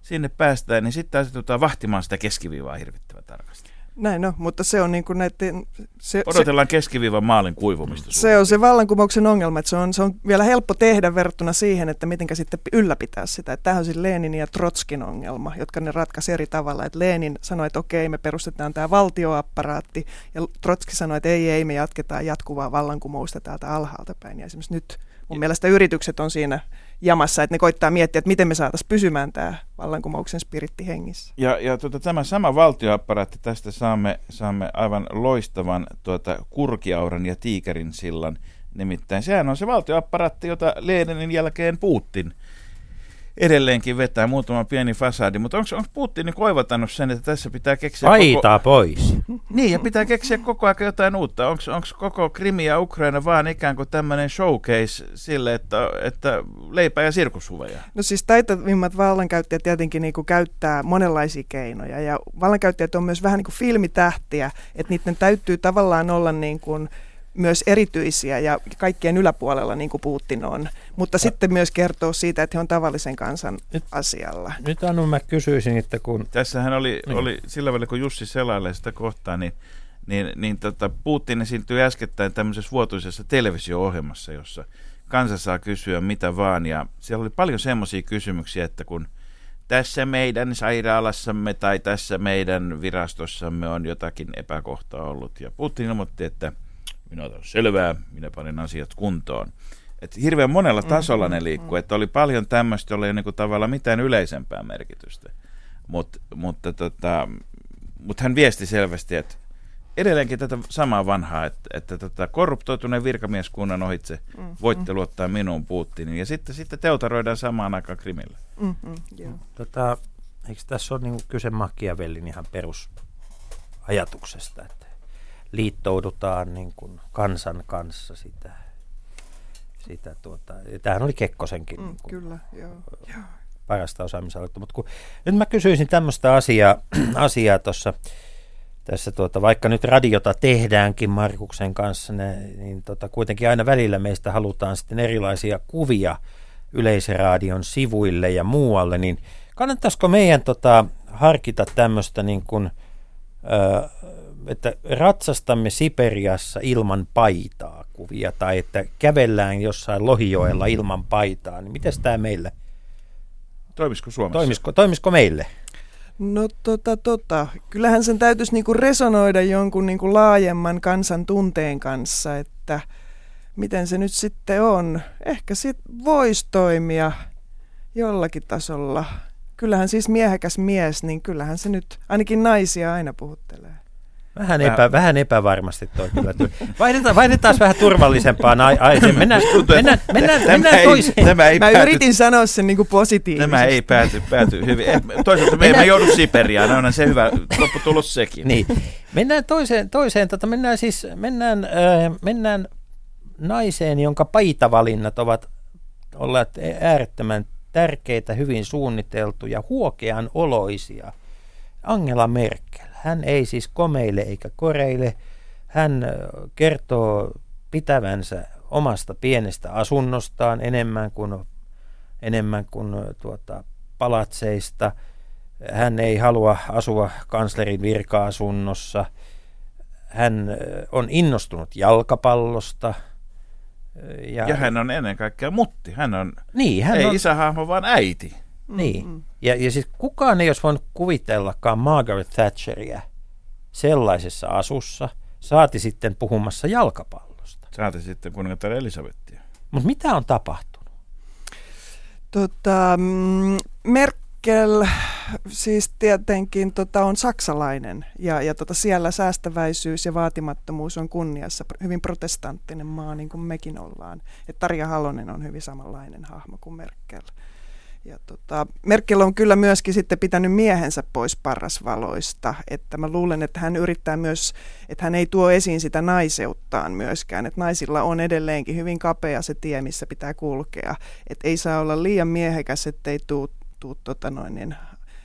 Speaker 4: sinne päästään, niin sitten asetutaan vahtimaan sitä keskiviivaa hirvittävän tarkasti.
Speaker 6: Näin no, mutta se on niin kuin näiden... Se,
Speaker 4: Odotellaan se, keskiviivan maalin kuivumista.
Speaker 6: Se on se vallankumouksen ongelma, että se on, se on vielä helppo tehdä verrattuna siihen, että miten sitten ylläpitää sitä. Tämä on siis Lenin ja Trotskin ongelma, jotka ne ratkaisi eri tavalla. Että Lenin sanoi, että okei, me perustetaan tämä valtioapparaatti, ja Trotski sanoi, että ei, ei, me jatketaan jatkuvaa vallankumousta täältä alhaalta päin. Ja esimerkiksi nyt mun mielestä yritykset on siinä jamassa, että ne koittaa miettiä, että miten me saataisiin pysymään tämä vallankumouksen spiritti hengissä.
Speaker 4: Ja, ja tuota, tämä sama valtioapparaatti, tästä saamme, saamme aivan loistavan tuota, kurkiauran ja tiikerin sillan. Nimittäin sehän on se valtioapparaatti, jota Leninin jälkeen Putin – edelleenkin vetää muutama pieni fasadi, mutta onko Putin niin koivattanut sen, että tässä pitää keksiä...
Speaker 5: Aitaa koko... pois.
Speaker 4: Niin, ja pitää keksiä koko ajan jotain uutta. Onko koko Krimi ja Ukraina vaan ikään kuin tämmöinen showcase sille, että, että leipä ja sirkushuveja?
Speaker 6: No siis taitavimmat vallankäyttäjät tietenkin niin kuin käyttää monenlaisia keinoja, ja vallankäyttäjät on myös vähän niin kuin filmitähtiä, että niiden täytyy tavallaan olla niin kuin myös erityisiä ja kaikkien yläpuolella, niin kuin Putin on. Mutta ja. sitten myös kertoo siitä, että he on tavallisen kansan nyt, asialla.
Speaker 5: Nyt Anu, mä kysyisin, että kun...
Speaker 4: Tässähän oli, niin. oli sillä välillä, kun Jussi selailee sitä kohtaa, niin, niin, niin tota, Putin esiintyi äskettäin tämmöisessä vuotuisessa televisio-ohjelmassa, jossa kansa saa kysyä mitä vaan. Ja siellä oli paljon semmoisia kysymyksiä, että kun tässä meidän sairaalassamme tai tässä meidän virastossamme on jotakin epäkohtaa ollut. Ja Putin ilmoitti, että – minä otan selvää, minä panen asiat kuntoon. Et hirveän monella mm, tasolla ne mm, liikkuu, mm. että oli paljon tämmöistä, jolla ei niinku tavallaan mitään yleisempää merkitystä. Mut, mutta tota, mut hän viesti selvästi, että edelleenkin tätä samaa vanhaa, että, että tota korruptoituneen virkamieskunnan ohitse mm, voitte mm. luottaa minuun Putinin. Ja sitten, sitten teutaroidaan samaan aikaan Krimillä. Mm,
Speaker 5: mm, yeah. tota, eikö tässä ole niin kyse Machiavellin ihan perusajatuksesta, että liittoudutaan niin kuin kansan kanssa sitä. sitä tuota, tämähän oli Kekkosenkin mm, niin kuin,
Speaker 6: kyllä, joo, joo.
Speaker 5: parasta osaamisaluetta. Mutta kun, nyt mä kysyisin tämmöistä asiaa, asiaa tuossa, tässä tuota, vaikka nyt radiota tehdäänkin Markuksen kanssa, ne, niin tota, kuitenkin aina välillä meistä halutaan sitten erilaisia kuvia yleisradion sivuille ja muualle, niin kannattaisiko meidän tota, harkita tämmöistä niin kuin, ö, että ratsastamme Siperiassa ilman paitaa kuvia tai että kävellään jossain Lohijoella ilman paitaa, niin miten tämä meille,
Speaker 4: Toimisiko Suomessa?
Speaker 5: toimisiko, toimisiko meille?
Speaker 6: No tota, tota. Kyllähän sen täytyisi niinku resonoida jonkun niinku laajemman kansan tunteen kanssa, että miten se nyt sitten on. Ehkä sit voisi toimia jollakin tasolla. Kyllähän siis miehekäs mies, niin kyllähän se nyt ainakin naisia aina puhuttelee.
Speaker 5: Vähän, epä, vähän epävarmasti toi kyllä. Vaihdetaan, vaihdetaan vähän turvallisempaan ai- aiheeseen. Mennään, mennään, mennään,
Speaker 4: Tämä
Speaker 5: mennään
Speaker 4: ei-
Speaker 5: toiseen.
Speaker 4: Tämä ei
Speaker 6: Mä
Speaker 4: pääty,
Speaker 6: yritin sanoa sen niinku positiivisesti.
Speaker 4: Tämä ei pääty, pääty hyvin. Eh, Toisaalta me emme joudu Siperiaan, onhan se hyvä lopputulos sekin.
Speaker 5: Niin. Mennään toiseen, toiseen tota, mennään siis, mennään, äh, mennään naiseen, jonka paitavalinnat ovat olleet äärettömän tärkeitä, hyvin suunniteltuja, huokean oloisia. Angela Merkel. Hän ei siis komeile eikä koreile. Hän kertoo pitävänsä omasta pienestä asunnostaan enemmän kuin, enemmän kuin tuota, palatseista. Hän ei halua asua kanslerin virka-asunnossa. Hän on innostunut jalkapallosta. Ja,
Speaker 4: Ja hän on ennen kaikkea mutti. Hän on,
Speaker 5: niin, hän
Speaker 4: ei
Speaker 5: on,
Speaker 4: isähahmo, vaan äiti.
Speaker 5: Niin. Ja, ja siis kukaan ei olisi voinut kuvitellakaan Margaret Thatcheria sellaisessa asussa, saati sitten puhumassa jalkapallosta.
Speaker 4: Saati sitten kuningatar Elisabettia.
Speaker 5: Mutta mitä on tapahtunut?
Speaker 6: Tota, mm, Merkel siis tietenkin tota, on saksalainen ja, ja tota, siellä säästäväisyys ja vaatimattomuus on kunniassa. Hyvin protestanttinen maa, niin kuin mekin ollaan. Et Tarja Halonen on hyvin samanlainen hahmo kuin Merkel. Ja tota, Merkel on kyllä myöskin sitten pitänyt miehensä pois parrasvaloista, että mä luulen, että hän yrittää myös, että hän ei tuo esiin sitä naiseuttaan myöskään, että naisilla on edelleenkin hyvin kapea se tie, missä pitää kulkea, että ei saa olla liian miehekäs, ettei tuu, tuu tota noin, niin,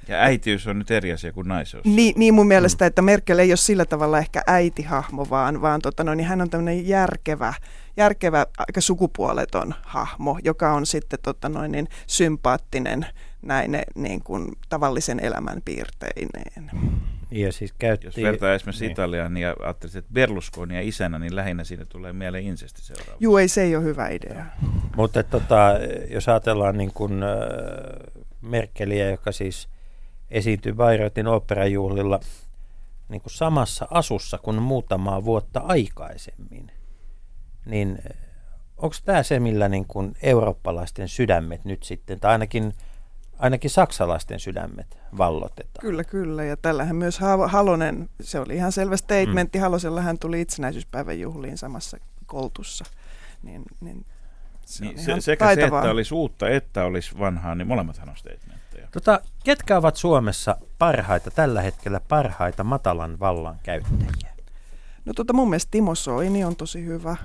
Speaker 4: Ja äitiys on nyt eri asia kuin naiseus.
Speaker 6: niin, niin mun mielestä, että Merkel ei ole sillä tavalla ehkä äitihahmo, vaan, vaan tota noin, niin hän on tämmöinen järkevä, järkevä, aika sukupuoleton hahmo, joka on sitten tota noin, niin sympaattinen näin niin kuin tavallisen elämän piirteineen.
Speaker 5: Ja siis
Speaker 4: Jos
Speaker 5: käytti,
Speaker 4: vertaa esimerkiksi
Speaker 5: niin.
Speaker 4: Italiaan ja ajattelisit, että Berlusconia isänä, niin lähinnä siinä tulee mieleen insesti seuraava.
Speaker 6: Juu, ei se ei ole hyvä idea.
Speaker 5: Mutta tota, jos ajatellaan niin kuin, äh, Merkeliä, joka siis esiintyi Bayreuthin oopperajuhlilla niin kuin samassa asussa kuin muutamaa vuotta aikaisemmin, niin onko tämä se, millä niin kuin eurooppalaisten sydämet nyt sitten, tai ainakin, ainakin saksalaisten sydämet vallotetaan?
Speaker 6: Kyllä, kyllä. Ja tällähän myös Ha- Halonen, se oli ihan selvä statementti. Mm. Halosella hän tuli itsenäisyyspäivän juhliin samassa koltussa. Niin, niin se
Speaker 4: Niin se, sekä
Speaker 6: taitavaa.
Speaker 4: se, että olisi uutta, että olisi vanhaa, niin molemmathan on statementteja.
Speaker 5: Tota, ketkä ovat Suomessa parhaita, tällä hetkellä parhaita matalan vallan käyttäjiä?
Speaker 6: No tota mun mielestä Timo Soini on tosi hyvä.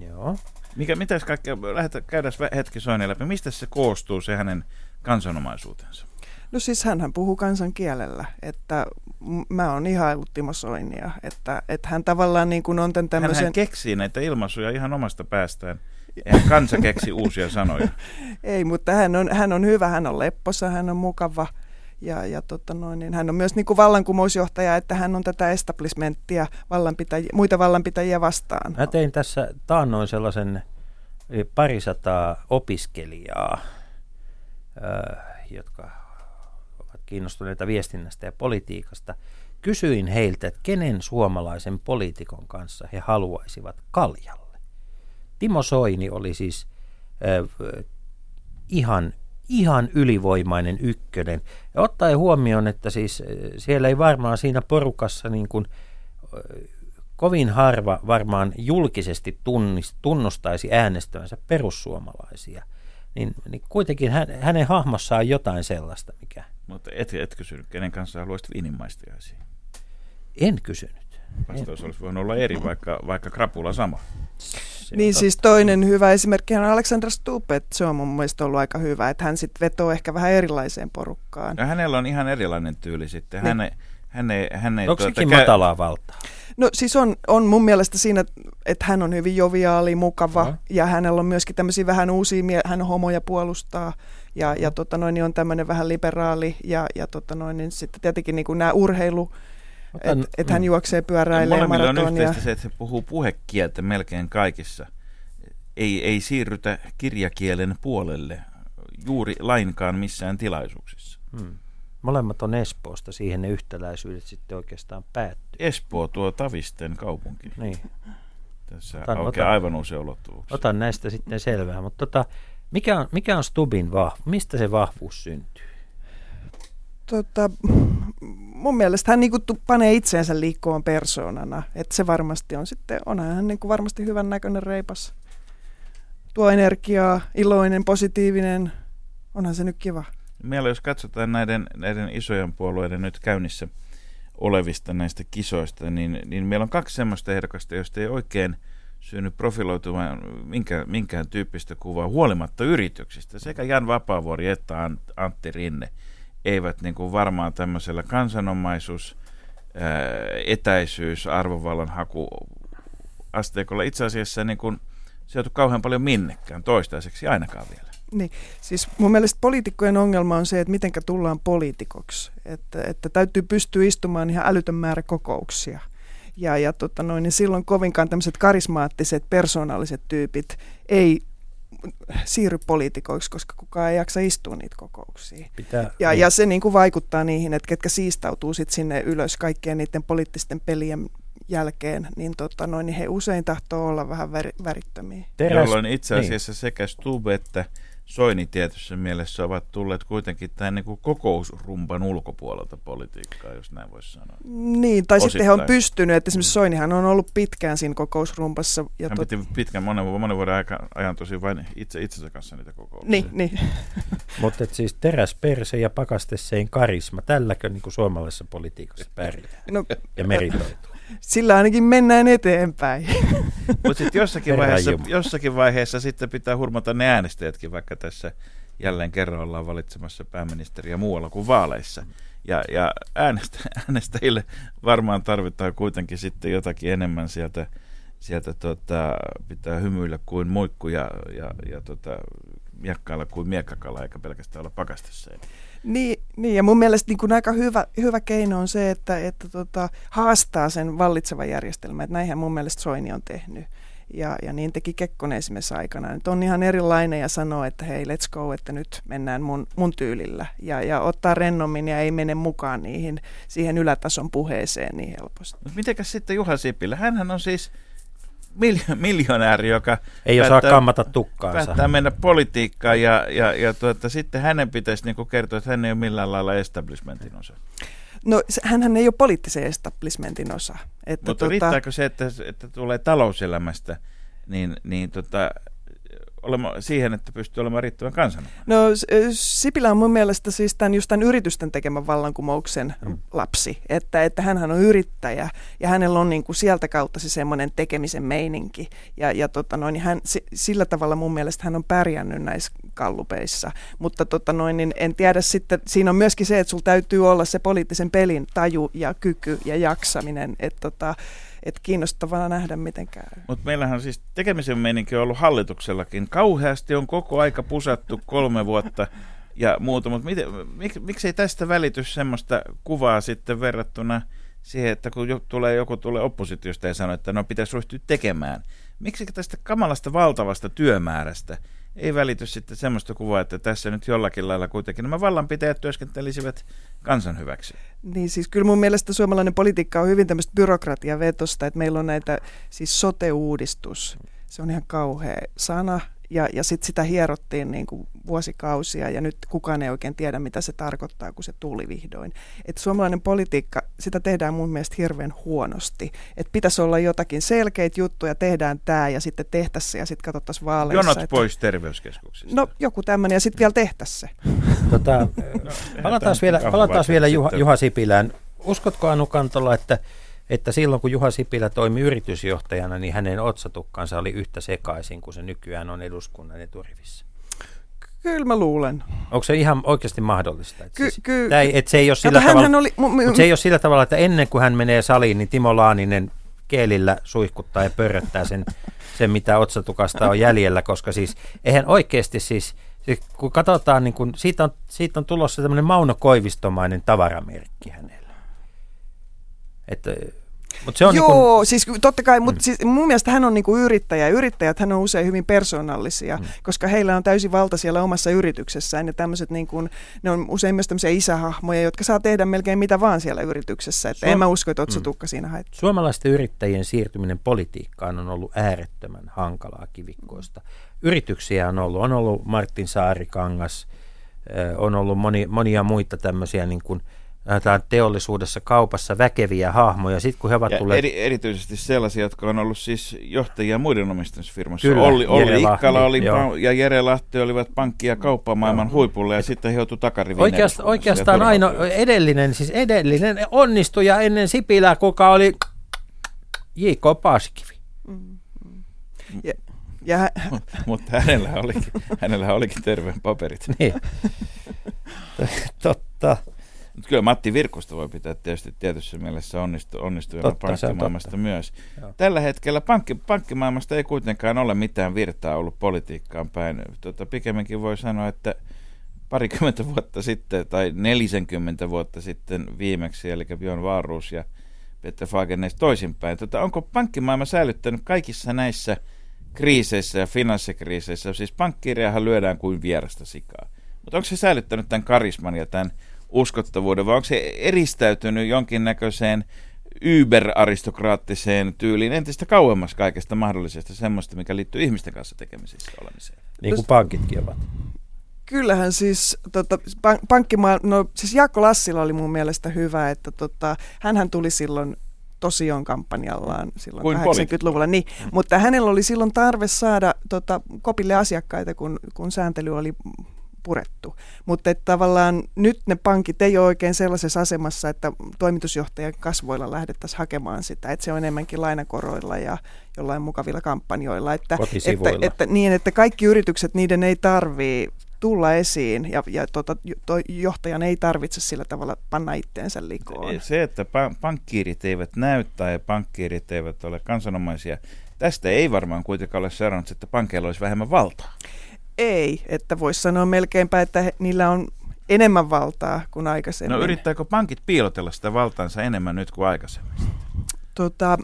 Speaker 5: Joo.
Speaker 4: Mikä, mitäs kaikkea, lähdetään, käydään vä- hetki Soinin läpi. Mistä se koostuu, se hänen kansanomaisuutensa?
Speaker 6: No siis hänhän puhuu kansan kielellä, että mä oon ihaillut Timo Soinia, että, että hän tavallaan niin kuin on tämän tämmöisen...
Speaker 4: hän keksii näitä ilmaisuja ihan omasta päästään. Eihän kansa keksi uusia sanoja.
Speaker 6: Ei, mutta hän on, hän on hyvä, hän on lepposa, hän on mukava ja, ja tota noin, niin hän on myös niin kuin vallankumousjohtaja, että hän on tätä establishmenttia vallanpitäjiä, muita vallanpitäjiä vastaan.
Speaker 5: Mä tein tässä taannoin sellaisen parisataa opiskelijaa, jotka ovat kiinnostuneita viestinnästä ja politiikasta. Kysyin heiltä, että kenen suomalaisen poliitikon kanssa he haluaisivat kaljalle. Timo Soini oli siis ihan, ihan ylivoimainen ykkönen. Ja ottaen huomioon, että siis ö, siellä ei varmaan siinä porukassa niin kuin, ö, kovin harva varmaan julkisesti tunnis, tunnustaisi äänestävänsä perussuomalaisia, niin, niin kuitenkin hän, hänen hahmossaan on jotain sellaista, mikä
Speaker 4: Mutta et, et kysynyt, kenen kanssa haluaisit viinimaistiaisia.
Speaker 5: en kysynyt.
Speaker 4: Vastaus olisi voinut olla eri, vaikka, vaikka krapula sama.
Speaker 5: On
Speaker 6: Niin
Speaker 5: totta.
Speaker 6: siis toinen hyvä esimerkki on Alexander Stubb, että se on mun mielestä ollut aika hyvä, että hän sitten vetoo ehkä vähän erilaiseen porukkaan.
Speaker 4: Ja hänellä on ihan erilainen tyyli sitten.
Speaker 6: Niin.
Speaker 4: Hän ei, hän ei, hän ei
Speaker 5: Onko
Speaker 4: tuota,
Speaker 5: sekin
Speaker 4: käy-
Speaker 5: matalaa valtaa?
Speaker 6: No siis on, on mun mielestä siinä, että hän on hyvin joviaali, mukava
Speaker 5: Joo.
Speaker 6: ja hänellä on myöskin tämmöisiä vähän uusia, mie- hän homoja puolustaa ja, ja tota noin, niin on tämmöinen vähän liberaali ja, ja tota noin, niin sitten tietenkin niin kuin nämä urheilu, että et hän juoksee, pyöräilee,
Speaker 4: Molemmilla on
Speaker 6: maratonia.
Speaker 4: yhteistä se, että he puhuu puhekieltä melkein kaikissa. Ei, ei siirrytä kirjakielen puolelle juuri lainkaan missään tilaisuuksissa.
Speaker 5: Hmm. Molemmat on Espoosta, siihen ne yhtäläisyydet sitten oikeastaan päättyy.
Speaker 4: Espoo tuo Tavisten kaupunki.
Speaker 5: Niin.
Speaker 4: Tässä
Speaker 5: Otan-
Speaker 4: aukeaa
Speaker 5: otan-
Speaker 4: aivan uusia ulottuvuuksia.
Speaker 5: Otan näistä sitten selvää, mutta tota, mikä, on, mikä on Stubin vahvuus? Mistä se vahvuus syntyy?
Speaker 6: Tota, mun mielestä hän niinku panee itseensä liikkuvan persoonana. Että se varmasti on sitten, onhan hän niinku varmasti hyvän näköinen reipas. Tuo energiaa, iloinen, positiivinen. Onhan se nyt kiva.
Speaker 4: Meillä jos katsotaan näiden, näiden isojen puolueiden nyt käynnissä olevista näistä kisoista, niin, niin meillä on kaksi semmoista ehdokasta, joista ei oikein synny profiloitumaan minkään, minkään tyyppistä kuvaa huolimatta yrityksistä. Sekä Jan Vapaavuori että Ant- Antti Rinne eivät niin kuin varmaan tämmöisellä kansanomaisuus, etäisyys, arvovallan haku asteikolla itse asiassa niin kuin sijoitu kauhean paljon minnekään toistaiseksi ainakaan vielä.
Speaker 6: Niin, siis mun mielestä poliitikkojen ongelma on se, että mitenkä tullaan poliitikoksi. Että, että täytyy pystyä istumaan ihan älytön määrä kokouksia. Ja, ja tota noin, niin silloin kovinkaan tämmöiset karismaattiset, persoonalliset tyypit ei siirry poliitikoiksi, koska kukaan ei jaksa istua niitä kokouksia.
Speaker 5: Pitää,
Speaker 6: Ja,
Speaker 5: niin.
Speaker 6: ja se niin kuin vaikuttaa niihin, että ketkä siistautuu sit sinne ylös kaikkien niiden poliittisten pelien jälkeen, niin, tota noin, niin he usein tahtoo olla vähän väri, värittömiä.
Speaker 5: Teräs,
Speaker 4: Jolloin itse
Speaker 5: niin.
Speaker 4: asiassa sekä Stube että Soini tietyssä mielessä ovat tulleet kuitenkin tämän niin kuin kokousrumpan ulkopuolelta politiikkaa, jos näin voisi sanoa.
Speaker 6: Niin, tai sitten he on
Speaker 4: Osittain.
Speaker 6: pystynyt, että esimerkiksi Soinihan on ollut pitkään siinä kokousrumpassa. Ja
Speaker 4: Hän
Speaker 6: tot...
Speaker 4: piti pitkän monen, monen vuoden aika, ajan tosi vain itse itsensä kanssa niitä kokouksia.
Speaker 6: Niin, niin.
Speaker 5: Mutta siis teräsperse ja pakastessein karisma, tälläkö niin kuin suomalaisessa politiikassa pärjää
Speaker 6: No,
Speaker 5: ja meritoituu?
Speaker 6: Sillä ainakin mennään eteenpäin.
Speaker 4: Mutta sitten jossakin vaiheessa, jossakin vaiheessa sitten pitää hurmata ne äänestäjätkin, vaikka tässä jälleen kerran ollaan valitsemassa pääministeriä muualla kuin vaaleissa. Ja, ja äänestä, äänestäjille varmaan tarvitaan kuitenkin sitten jotakin enemmän sieltä, sieltä tota, pitää hymyillä kuin muikku ja, ja, ja tota, miekkailla kuin miekkakala, eikä pelkästään olla pakastessa.
Speaker 6: Niin, niin, ja mun mielestä niin kuin aika hyvä, hyvä keino on se, että, että tota, haastaa sen vallitsevan järjestelmän. Että näinhän mun mielestä Soini on tehnyt. Ja, ja niin teki Kekkonen esimerkiksi aikana. Nyt on ihan erilainen ja sanoo, että hei, let's go, että nyt mennään mun, mun tyylillä. Ja, ja ottaa rennommin ja ei mene mukaan niihin, siihen ylätason puheeseen niin helposti.
Speaker 4: Mutta mitenkäs sitten Juha Sipilä? Hänhän on siis miljo- miljonääri, joka
Speaker 5: Ei osaa
Speaker 4: päättää-
Speaker 5: kammata tukkaansa.
Speaker 4: päättää mennä politiikkaan ja, ja, ja tuota, sitten hänen pitäisi niinku kertoa, että hän ei ole millään lailla establishmentin osa.
Speaker 6: No hänhän ei ole poliittisen establishmentin osa. Että
Speaker 4: Mutta riittääkö se, että, että tulee talouselämästä niin, niin tota, olema, siihen, että pystyy olemaan riittävän kansanomainen?
Speaker 6: No S- Sipilä on mun mielestä siis tämän, just tämän yritysten tekemän vallankumouksen
Speaker 5: Mm.
Speaker 6: lapsi, että, että hän on yrittäjä ja hänellä on niin kuin sieltä kautta se semmoinen tekemisen meininki ja, ja tota noin, niin hän, si- sillä tavalla mun mielestä hän on pärjännyt näissä kallupeissa, mutta tota noin, niin en tiedä sitten, siinä on myöskin se, että sulla täytyy olla se poliittisen pelin taju ja kyky ja jaksaminen, että tota, et kiinnostavaa nähdä miten käy.
Speaker 4: Mutta meillähän siis tekemisen meininki on ollut hallituksellakin. Kauheasti on koko aika pusattu kolme vuotta ja muuta, mutta miten, mik, miksei tästä välity semmoista kuvaa sitten verrattuna siihen, että kun jo, tulee, joku tulee oppositiosta ja sanoo, että no pitäisi ryhtyä tekemään. Miksi tästä kamalasta valtavasta työmäärästä ei välity sitten semmoista kuvaa, että tässä nyt jollakin lailla kuitenkin nämä vallanpitäjät työskentelisivät kansan hyväksi?
Speaker 6: Niin siis kyllä mun mielestä suomalainen politiikka on hyvin tämmöistä byrokratiavetosta, että meillä on näitä, siis sote-uudistus, se on ihan kauhea sana, ja, ja sitten sitä hierottiin niin kuin vuosikausia, ja nyt kukaan ei oikein tiedä, mitä se tarkoittaa, kun se tuli vihdoin. Et suomalainen politiikka, sitä tehdään mun mielestä hirveän huonosti. Että pitäisi olla jotakin selkeitä juttuja, tehdään tämä, ja sitten tehtäisiin se, ja sitten katsottaisiin vaaleissa.
Speaker 4: Jonot
Speaker 6: että,
Speaker 4: pois terveyskeskuksista.
Speaker 6: No joku tämmöinen, ja sitten vielä tehtäisiin se.
Speaker 5: Tota,
Speaker 4: No,
Speaker 5: palataan vielä, palataan vielä Juha. Juha Sipilään. Uskotko Anu Kantola, että, että silloin kun Juha Sipilä toimi yritysjohtajana, niin hänen otsatukkansa oli yhtä sekaisin kuin se nykyään on eduskunnan eturivissä?
Speaker 6: Kyllä mä luulen.
Speaker 5: Onko se ihan oikeasti mahdollista? Että,
Speaker 6: Ky-
Speaker 5: siis,
Speaker 6: ky-
Speaker 5: että se ei ole sillä
Speaker 6: Kato,
Speaker 5: tavalla,
Speaker 6: hänhän oli, mu- mu-
Speaker 5: mutta se ei ole sillä tavalla, että ennen kuin hän menee saliin, niin Timo Laaninen keelillä suihkuttaa ja pörröttää sen, sen mitä otsatukasta on jäljellä, koska siis eihän oikeasti siis, siis kun katsotaan, niin kun, siitä, on, siitä on tulossa tämmöinen Mauno Koivistomainen tavaramerkki hänellä. Että, mutta se on
Speaker 6: Joo,
Speaker 5: niin kuin,
Speaker 6: siis totta kai, mutta mm. siis mun mielestä hän on niinku yrittäjä. Yrittäjät hän on usein hyvin persoonallisia, mm. koska heillä on täysi valta siellä omassa yrityksessään. Ja tämmöiset niinku, ne on usein myös tämmöisiä isähahmoja, jotka saa tehdä melkein mitä vaan siellä yrityksessä. Että
Speaker 5: Suom-
Speaker 6: en mä usko, että Otso
Speaker 5: Mm.
Speaker 6: Siinä haittaa.
Speaker 5: Suomalaisten yrittäjien siirtyminen politiikkaan on ollut äärettömän hankalaa kivikkoista. Yrityksiä on ollut. On ollut Martin Saarikangas, eh, on ollut moni, monia muita tämmöisiä niin kuin, ajatellaan teollisuudessa, kaupassa väkeviä hahmoja. Sitten kun he ovat
Speaker 4: Ja
Speaker 5: tulleet...
Speaker 4: eri, erityisesti sellaisia, jotka on ollut siis johtajia muiden omistusfirmoissa.
Speaker 5: Kyllä,
Speaker 4: Olli, Olli
Speaker 5: Jere
Speaker 4: Ikkala
Speaker 5: Lahti,
Speaker 4: oli,
Speaker 5: joo.
Speaker 4: pa- ja Jere Lahti olivat pankki- ja kauppamaailman huipulla ja sitten he joutuivat takariviin.
Speaker 5: Oikeast,
Speaker 4: ja
Speaker 5: oikeastaan aino,
Speaker 4: turvautuivat.
Speaker 5: edellinen, siis edellinen onnistuja ennen Sipilää, kuka oli J.K. Paasikivi.
Speaker 6: Ja, ja hä-
Speaker 4: Mutta hänellä olikin, hänellä olikin terveen paperit.
Speaker 5: Niin. Totta.
Speaker 4: Mut kyllä Matti Virkusta voi pitää tietysti tietyssä mielessä onnistu, onnistujana
Speaker 5: Totta,
Speaker 4: pankkimaailmasta
Speaker 5: totta.
Speaker 4: myös.
Speaker 5: Joo.
Speaker 4: Tällä hetkellä pankki, pankkimaailmasta ei kuitenkaan ole mitään virtaa ollut politiikkaan päin. Tota, pikemminkin voi sanoa, että parikymmentä vuotta sitten tai 40 vuotta sitten viimeksi, eli Björn Wahlroos ja Peter Fagernes toisinpäin. Tota, onko pankkimaailma säilyttänyt kaikissa näissä kriiseissä ja finanssikriiseissä, siis pankkiiriahan lyödään kuin vierasta sikaa. Mutta onko se säilyttänyt tämän karisman ja tämän uskottavuuden, vai onko se eristäytynyt jonkinnäköiseen yber-aristokraattiseen tyyliin entistä kauemmas kaikesta mahdollisesta semmoista, mikä liittyy ihmisten kanssa tekemisissä olemiseen?
Speaker 5: Niin kuin pankitkin ovat.
Speaker 6: Kyllähän siis tota, pank- pankkimaa, no siis Jaakko Lassila oli mun mielestä hyvä, että tota, hänhän tuli silloin Tosion kampanjallaan silloin
Speaker 4: Kuin
Speaker 6: 80-luvulla, niin, mutta hänellä oli silloin tarve saada tota, kopille asiakkaita, kun, kun sääntely oli purettu. Mutta että tavallaan nyt ne pankit ei ole oikein sellaisessa asemassa, että toimitusjohtajan kasvoilla lähdettäisiin hakemaan sitä, että se on enemmänkin lainakoroilla ja jollain mukavilla kampanjoilla. Että, että, että, niin, että kaikki yritykset, niiden ei tarvii tulla esiin ja, ja tota, toi johtajan ei tarvitse sillä tavalla panna itteensä likoon.
Speaker 4: Se, että pa- pankkiirit eivät näy tai pankkiirit eivät ole kansanomaisia, tästä ei varmaan kuitenkaan ole seurannut, että pankeilla olisi vähemmän valtaa.
Speaker 6: Ei, että voisi sanoa melkeinpä, että he, niillä on enemmän valtaa kuin aikaisemmin.
Speaker 4: No yrittääkö pankit piilotella sitä valtaansa enemmän nyt kuin aikaisemmin?
Speaker 6: Tota,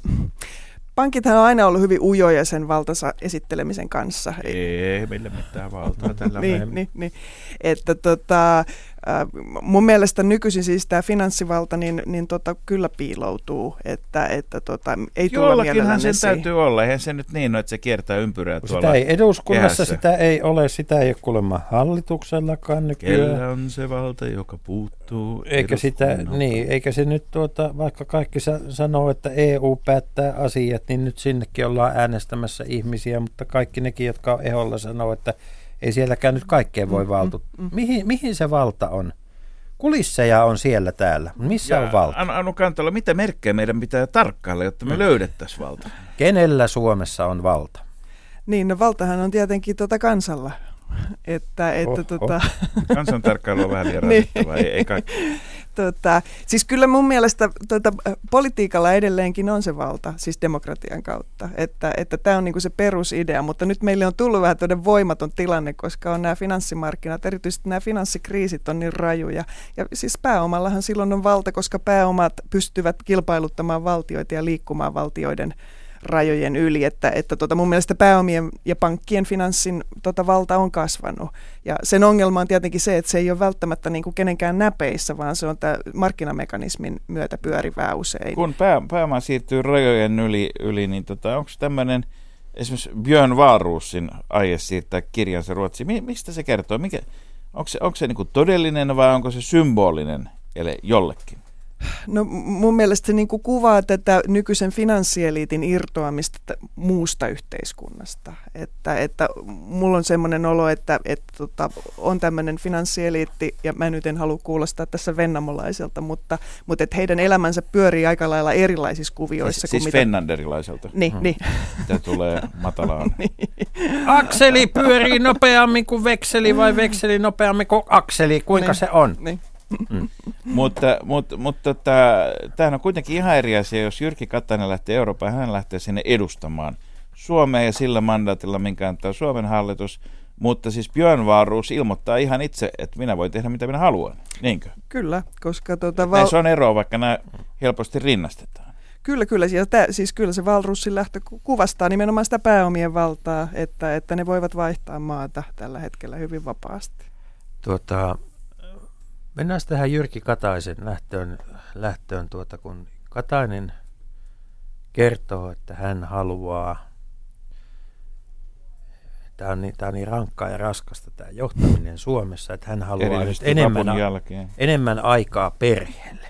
Speaker 6: pankithan on aina ollut hyvin ujoja sen valtansa esittelemisen kanssa.
Speaker 4: Ei meillä mitään valtaa tällä
Speaker 6: niin, niin, niin. Että tota, äh, mun mielestä nykyisin siis tämä finanssivalta niin, niin tota, kyllä piiloutuu, että, että tota, ei tulla
Speaker 4: Jollakinhan
Speaker 6: mielellään
Speaker 4: sen
Speaker 6: esiin.
Speaker 4: täytyy olla. Eihän se nyt niin ole, että se kiertää ympyrää
Speaker 5: Kun
Speaker 4: tuolla.
Speaker 5: Sitä ei eduskunnassa,
Speaker 4: kehässä.
Speaker 5: sitä ei ole, sitä ei ole kuulemma hallituksellakaan nykyään.
Speaker 4: Kellä on se valta, joka puuttuu
Speaker 5: Eikä, sitä, niin, eikä se nyt, tuota, vaikka kaikki sa- sanoo, että EU päättää asiat, niin nyt sinnekin ollaan äänestämässä ihmisiä, mutta kaikki nekin, jotka on eholla, sanoo, että ei sielläkään nyt kaikkeen voi valtuuttaa. Mihin, mihin se valta on? Kulisseja on siellä täällä. Missä on valta?
Speaker 4: Anu, Anu Kantola, mitä merkkejä meidän pitää tarkkailla, jotta me löydettäisiin valta?
Speaker 5: Kenellä Suomessa on valta?
Speaker 6: Niin, no valtahan on tietenkin tota kansalla. Että, että
Speaker 5: Oho.
Speaker 6: tota,
Speaker 4: Kansantarkkailu on vähän liian
Speaker 6: Niin.
Speaker 4: ei, ei kaikki.
Speaker 6: Tota, siis kyllä mun mielestä tota, politiikalla edelleenkin on se valta, siis demokratian kautta. Että että tämä on niinku se perusidea, mutta nyt meille on tullut vähän todella voimaton tilanne, koska on nämä finanssimarkkinat, erityisesti nämä finanssikriisit on niin rajuja. Ja siis pääomallahan silloin on valta, koska pääomat pystyvät kilpailuttamaan valtioita ja liikkumaan valtioiden rajojen yli, että, että tota mun mielestä pääomien ja pankkien finanssin tota valta on kasvanut. Ja sen ongelma on tietenkin se, että se ei ole välttämättä niin kuin kenenkään näpeissä, vaan se on tämä markkinamekanismin myötä pyörivää usein.
Speaker 4: Kun pää, pääoma siirtyy rajojen yli, yli niin tota, onko tämmöinen esimerkiksi Björn Wahlroosin aie siirtää kirjansa Ruotsiin, mi, mistä se kertoo? Mikä, onko se, onko se niin todellinen vai onko se symbolinen jollekin?
Speaker 6: No mun mielestä se niin kuin kuvaa tätä nykyisen finanssieliitin irtoamista muusta yhteiskunnasta. Että, että mulla on semmoinen olo, että, että tota, on tämmöinen finanssieliitti, ja mä nyt en halua kuulostaa tässä vennamolaiselta, mutta, mutta että heidän elämänsä pyörii aika lailla erilaisissa kuvioissa.
Speaker 4: Siis,
Speaker 6: kuin
Speaker 4: siis
Speaker 6: mitä...
Speaker 4: Fennanderilaiselta,
Speaker 6: Niin, niin.
Speaker 4: mitä tulee matalaan.
Speaker 5: Akseli pyörii nopeammin kuin vekseli vai vekseli nopeammin kuin akseli? Kuinka
Speaker 6: Niin.
Speaker 5: se on?
Speaker 6: niin.
Speaker 4: Mutta mutta, mutta tämähän on kuitenkin ihan eri asia, jos Jyrki Katainen lähtee Eurooppaan, hän lähtee sinne edustamaan Suomea ja sillä mandaatilla, minkä antaa Suomen hallitus, Mutta siis Björn Wahlroos ilmoittaa ihan itse, että minä voin tehdä mitä minä haluan. Niinkö?
Speaker 6: Kyllä, koska tota,
Speaker 4: Val... Näissä on eroa, vaikka nämä helposti rinnastetaan.
Speaker 6: Kyllä, kyllä. Ja tää, siis kyllä se Valrussin lähtö ku- kuvastaa nimenomaan sitä pääomien valtaa, että, että ne voivat vaihtaa maata tällä hetkellä hyvin vapaasti.
Speaker 5: Tuota, mennään tähän Jyrki Kataisen lähtöön, lähtöön tuota, kun Katainen kertoo, että hän haluaa, tämä on, niin, tämä on niin rankkaa ja raskasta tämä johtaminen Suomessa, että hän haluaa nyt enemmän, enemmän aikaa perheelle.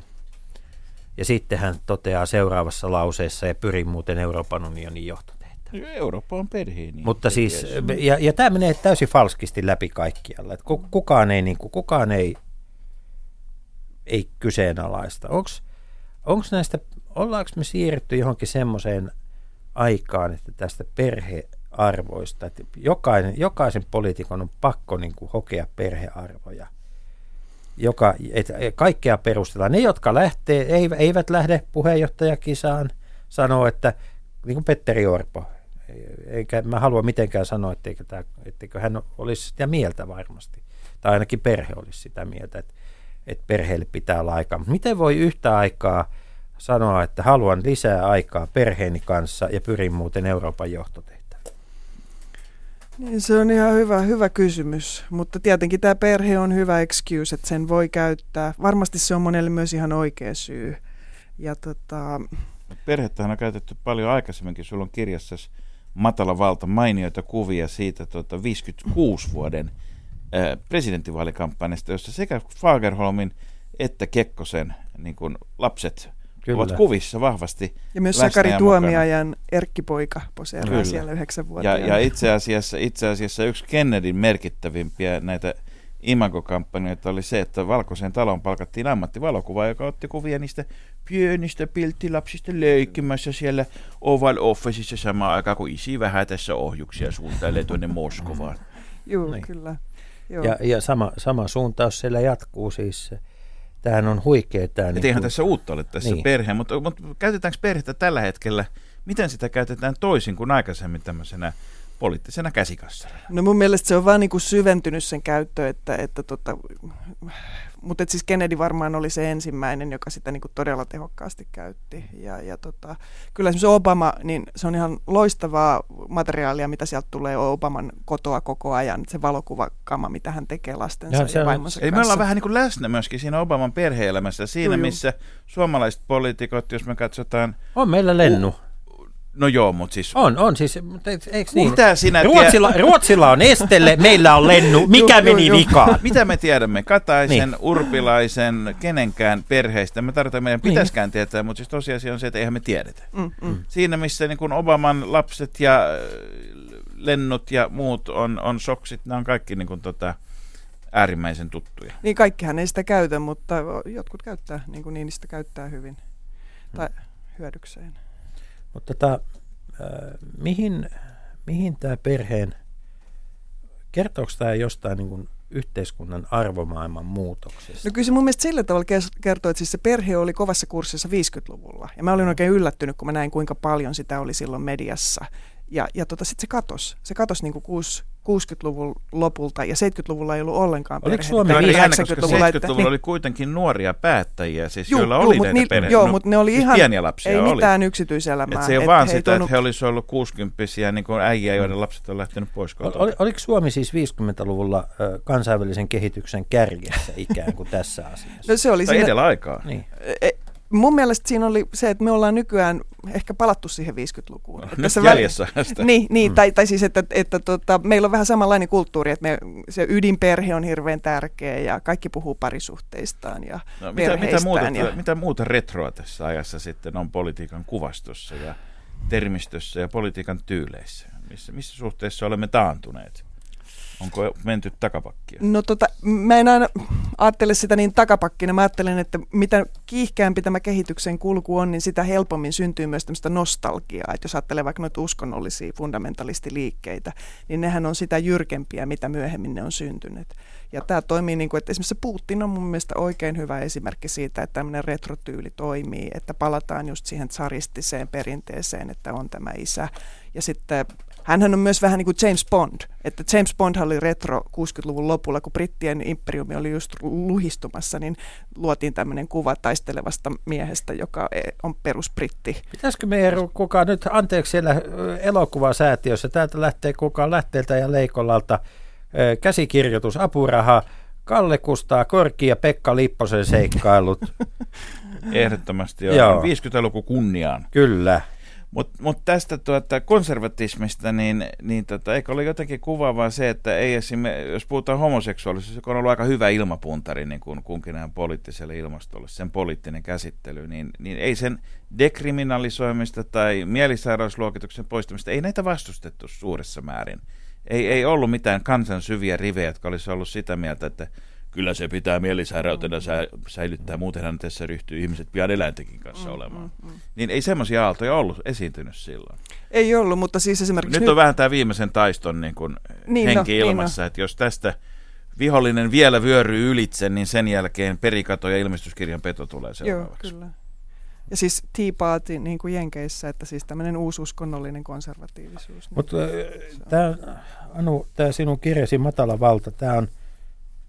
Speaker 5: Ja sitten hän toteaa seuraavassa lauseessa, ja pyrin muuten Euroopan unionin johtotehtävään.
Speaker 4: Eurooppa on perheen.
Speaker 5: Mutta siis, ja, ja tämä menee täysin falskisti läpi kaikkialla. Että ku- kukaan ei, niin kuin, kukaan ei, ei kyseenalaista. Onko näistä, ollaanko me siirrytty johonkin semmoiseen aikaan, että tästä perhearvoista, että jokainen, jokaisen poliitikon on pakko niin kuin, hokea perhearvoja. Joka, et, et, kaikkea perustellaan. Ne, jotka lähtee, eivät lähde puheenjohtajakisaan, sanoo, että niin kuin Petteri Orpo, eikä mä halua mitenkään sanoa, etteikö, tämä, etteikö hän olisi sitä mieltä varmasti. Tai ainakin perhe olisi sitä mieltä, että, että perheelle pitää olla aikaa. Mutta miten voi yhtä aikaa sanoa, että haluan lisää aikaa perheeni kanssa ja pyrin muuten Euroopan johtotehtävään?
Speaker 6: Niin se on ihan hyvä, hyvä kysymys, mutta tietenkin tämä perhe on hyvä excuse, että sen voi käyttää. Varmasti se on monelle myös ihan oikea syy. Ja tota,
Speaker 4: Perhettähän on käytetty paljon aikaisemminkin. Sulla on kirjassa Matala valta mainioita kuvia siitä tuota, 56 vuoden presidenttivaalikampanjasta, jossa sekä Fagerholmin että Kekkosen niin kuin lapset
Speaker 5: Kyllä.
Speaker 4: ovat kuvissa vahvasti.
Speaker 6: ja myös Sakari
Speaker 4: ja
Speaker 6: Tuomiajan Erkki-poika poseeraa
Speaker 4: Kyllä.
Speaker 6: siellä yhdeksän vuotta.
Speaker 4: Ja, ja itse, asiassa, itse asiassa yksi Kennedyn merkittävimpiä näitä imagokampanjoita oli se, että Valkoiseen taloon palkattiin ammattivalokuva, joka otti kuvia niistä pienistä pilttilapsista leikkimässä siellä Oval Officeissa samaan aikaan, kun isi vähän tässä ohjuksia suuntailee tuonne Moskovaan.
Speaker 6: Joo,
Speaker 5: Niin.
Speaker 6: kyllä. Joo.
Speaker 5: Ja, ja sama, sama suuntaus siellä jatkuu siis. Tämähän on huikea tämä.
Speaker 4: Et
Speaker 5: niin
Speaker 4: eihän
Speaker 5: kuin-
Speaker 4: tässä uutta ole tässä
Speaker 5: Niin.
Speaker 4: niin. perhe, mutta, mutta käytetäänkö perhettä tällä hetkellä, miten sitä käytetään toisin kuin aikaisemmin tämmöisenä poliittisena käsikassarana?
Speaker 6: No mun mielestä se on vaan niinku syventynyt sen käyttö, että, että tota, mutta et siis Kennedy varmaan oli se ensimmäinen, joka sitä niinku todella tehokkaasti käytti. Ja, ja tota, kyllä esimerkiksi Obama, niin se on ihan loistavaa materiaalia, mitä sieltä tulee Obaman kotoa koko ajan, se valokuvakama, mitä hän tekee lastensa
Speaker 5: Joo,
Speaker 6: ja,
Speaker 5: se on-
Speaker 6: vaimonsa
Speaker 4: Eli me ollaan vähän niin kuin läsnä myöskin siinä Obaman perheelämässä, siinä
Speaker 6: joo.
Speaker 4: missä suomalaiset poliitikot, jos me katsotaan,
Speaker 5: On meillä lennu.
Speaker 4: No joo, mutta siis
Speaker 5: On, on siis, mutta eikö niin?
Speaker 4: mitä sinä
Speaker 5: Ruotsilla, Ruotsilla on estelle, meillä on lennu. Mikä
Speaker 6: Joo, joo,
Speaker 5: meni
Speaker 6: joo.
Speaker 5: vikaan?
Speaker 4: Mitä me tiedämme Kataisen,
Speaker 5: Niin.
Speaker 4: niin. Urpilaisen, kenenkään perheistä? Me tarvitaan, meidän
Speaker 5: Niin.
Speaker 4: pitäisikään tietää, mutta siis tosiasia on se, että eihän me tiedetä.
Speaker 6: Mm, mm.
Speaker 4: Siinä, missä niin kuin Obaman lapset ja äh, lennot ja muut on, on soksit, nämä on kaikki niin kuin, tota, äärimmäisen tuttuja.
Speaker 6: Niin kaikkihan ei sitä käytä, mutta jotkut käyttää, niin kuin Niinistö käyttää hyvin tai hyödykseen.
Speaker 5: Mutta tota, mihin, mihin tämä perheen, kertooko tämä jostain niin kuin yhteiskunnan arvomaailman muutoksesta?
Speaker 6: No kyllä se mun mielestä sillä tavalla kertoo, että siis se perhe oli kovassa kurssissa 50-luvulla. Ja mä olin oikein yllättynyt, kun mä näin, kuinka paljon sitä oli silloin mediassa. Ja, ja tota, sitten se katos. Se katos niin kuin 60-luvun lopulta ja 70-luvulla ei ollut ollenkaan
Speaker 5: Oliko
Speaker 6: perheitä.
Speaker 5: Suomi
Speaker 4: oli
Speaker 5: viisi-
Speaker 4: jännä, koska
Speaker 6: 80-luvulla, että-
Speaker 4: 70-luvulla oli kuitenkin nuoria päättäjiä, siis
Speaker 6: Juu,
Speaker 4: joilla
Speaker 6: juu,
Speaker 4: oli näitä
Speaker 6: ni-
Speaker 4: perheitä.
Speaker 6: Joo,
Speaker 4: No,
Speaker 6: mutta ne oli
Speaker 4: siis
Speaker 6: ihan,
Speaker 4: pieniä lapsia
Speaker 6: ei
Speaker 4: oli.
Speaker 6: mitään yksityiselämää.
Speaker 4: Et se ei ole
Speaker 6: Et
Speaker 4: vaan sitä, että
Speaker 6: tuonut-
Speaker 4: he olisivat ollut 60 niin kuin äijä, joiden lapset on lähtenyt pois kotoa.
Speaker 5: ol, oliko Suomi siis 50-luvulla ö, kansainvälisen kehityksen kärjessä ikään kuin tässä asiassa?
Speaker 6: No se oli
Speaker 4: Tai
Speaker 6: siinä,
Speaker 4: edellä aikaa.
Speaker 5: Niin.
Speaker 6: e, mun mielestä siinä oli se, että me ollaan nykyään ehkä palattu siihen 50-lukuun. Että
Speaker 4: Nyt jäljessä sitä.
Speaker 6: Niin, niin
Speaker 5: Mm.
Speaker 6: tai, tai siis, että, että tota, meillä on vähän samanlainen kulttuuri, että me, se ydinperhe on hirveän tärkeä ja kaikki puhuu parisuhteistaan ja
Speaker 4: No, mitä, mitä, muuta,
Speaker 6: ja,
Speaker 4: mitä muuta retroa tässä ajassa sitten on politiikan kuvastossa ja termistössä ja politiikan tyyleissä? Missä, missä suhteessa olemme taantuneet? Onko menty takapakkia?
Speaker 6: No tota, mä en aina ajattele sitä niin takapakkina. Mä ajattelen, että mitä kiihkeämpi tämä kehityksen kulku on, niin sitä helpommin syntyy myös tämmöistä nostalgiaa. Että jos ajattelee vaikka noita uskonnollisia fundamentalistiliikkeitä, niin nehän on sitä jyrkempiä, mitä myöhemmin ne on syntyneet. Ja tämä toimii niin kuin, että esimerkiksi Putin on mun mielestä oikein hyvä esimerkki siitä, että tämmöinen retrotyyli toimii, että palataan just siihen tsaristiseen perinteeseen, että on tämä isä. Ja sitten Hänhän on myös vähän niin kuin James Bond, että James Bond oli retro 60-luvun lopulla, kun brittien imperiumi oli just luhistumassa, niin luotiin tämmöinen kuva taistelevasta miehestä, joka e- on perusbritti.
Speaker 5: Pitäisikö meidän kukaan nyt, anteeksi siellä elokuvasäätiössä, täältä lähtee kukaan lähteeltä ja Leikolalta käsikirjoitus, apuraha, Kalle Kustaa Korki ja Pekka Lipposen seikkailut.
Speaker 4: Ehdottomasti joo.
Speaker 5: Joo.
Speaker 4: 50-luku kunniaan.
Speaker 5: Kyllä.
Speaker 4: Mutta mut tästä tuota konservatismista, niin, niin tota, eikö ole jotenkin kuvaavaa se, että ei jos puhutaan homoseksuaalisuudesta, joka on ollut aika hyvä ilmapuntari niin kuin kunkin ajan poliittiselle ilmastolle, sen poliittinen käsittely, niin, niin ei sen dekriminalisoimista tai mielisairausluokituksen poistamista, ei näitä vastustettu suuressa määrin. Ei, ei ollut mitään kansan syviä rivejä, jotka olisi ollut sitä mieltä, että kyllä se pitää mielisairautena sä, säilyttää, muutenhan tässä ryhtyy ihmiset pian eläintenkin kanssa olemaan. Niin ei semmoisia aaltoja ollut esiintynyt silloin.
Speaker 6: Ei ollut, mutta siis esimerkiksi
Speaker 4: Nyt on vähän tämä viimeisen taiston niin kuin
Speaker 6: Niin, no,
Speaker 4: henki
Speaker 6: niin
Speaker 4: ilmassa, että jos tästä vihollinen vielä vyöryy ylitse, niin sen jälkeen perikato ja ilmestyskirjan peto tulee
Speaker 6: Joo,
Speaker 4: seuraavaksi.
Speaker 6: kyllä. Ja siis Tea Party niin kuin Jenkeissä, että siis tämmöinen uususkonnollinen konservatiivisuus. niin
Speaker 5: Mutta tämä Anu, tämä sinun kirjasi Matala valta, tämä on,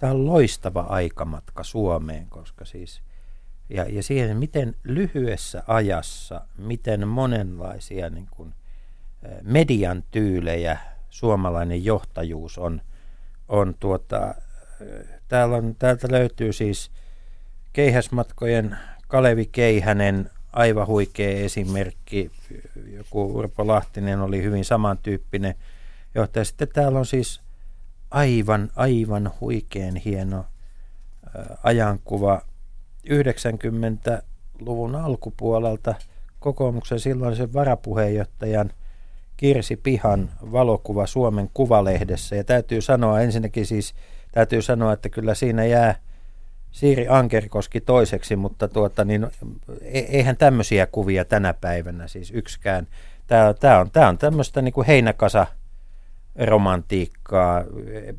Speaker 5: tämä on loistava aikamatka Suomeen, koska siis ja, ja siihen, miten lyhyessä ajassa, miten monenlaisia niin kuin, median tyylejä suomalainen johtajuus on, on tuota, täällä on, täältä löytyy siis keihäsmatkojen Kalevi Keihänen, aivan huikea esimerkki. Joku Urpo Lahtinen oli hyvin samantyyppinen johtaja. Sitten täällä on siis aivan, aivan huikean hieno ää, ajankuva 90-luvun alkupuolelta kokoomuksen silloisen varapuheenjohtajan Kirsi Pihan valokuva Suomen Kuvalehdessä. Ja täytyy sanoa ensinnäkin siis, täytyy sanoa, että kyllä siinä jää Siiri Ankerkoski toiseksi, mutta tuota, niin, e- eihän tämmöisiä kuvia tänä päivänä siis yksikään. Tämä, tämä on, tämä on tämmöistä niin kuin heinäkasa romantiikkaa,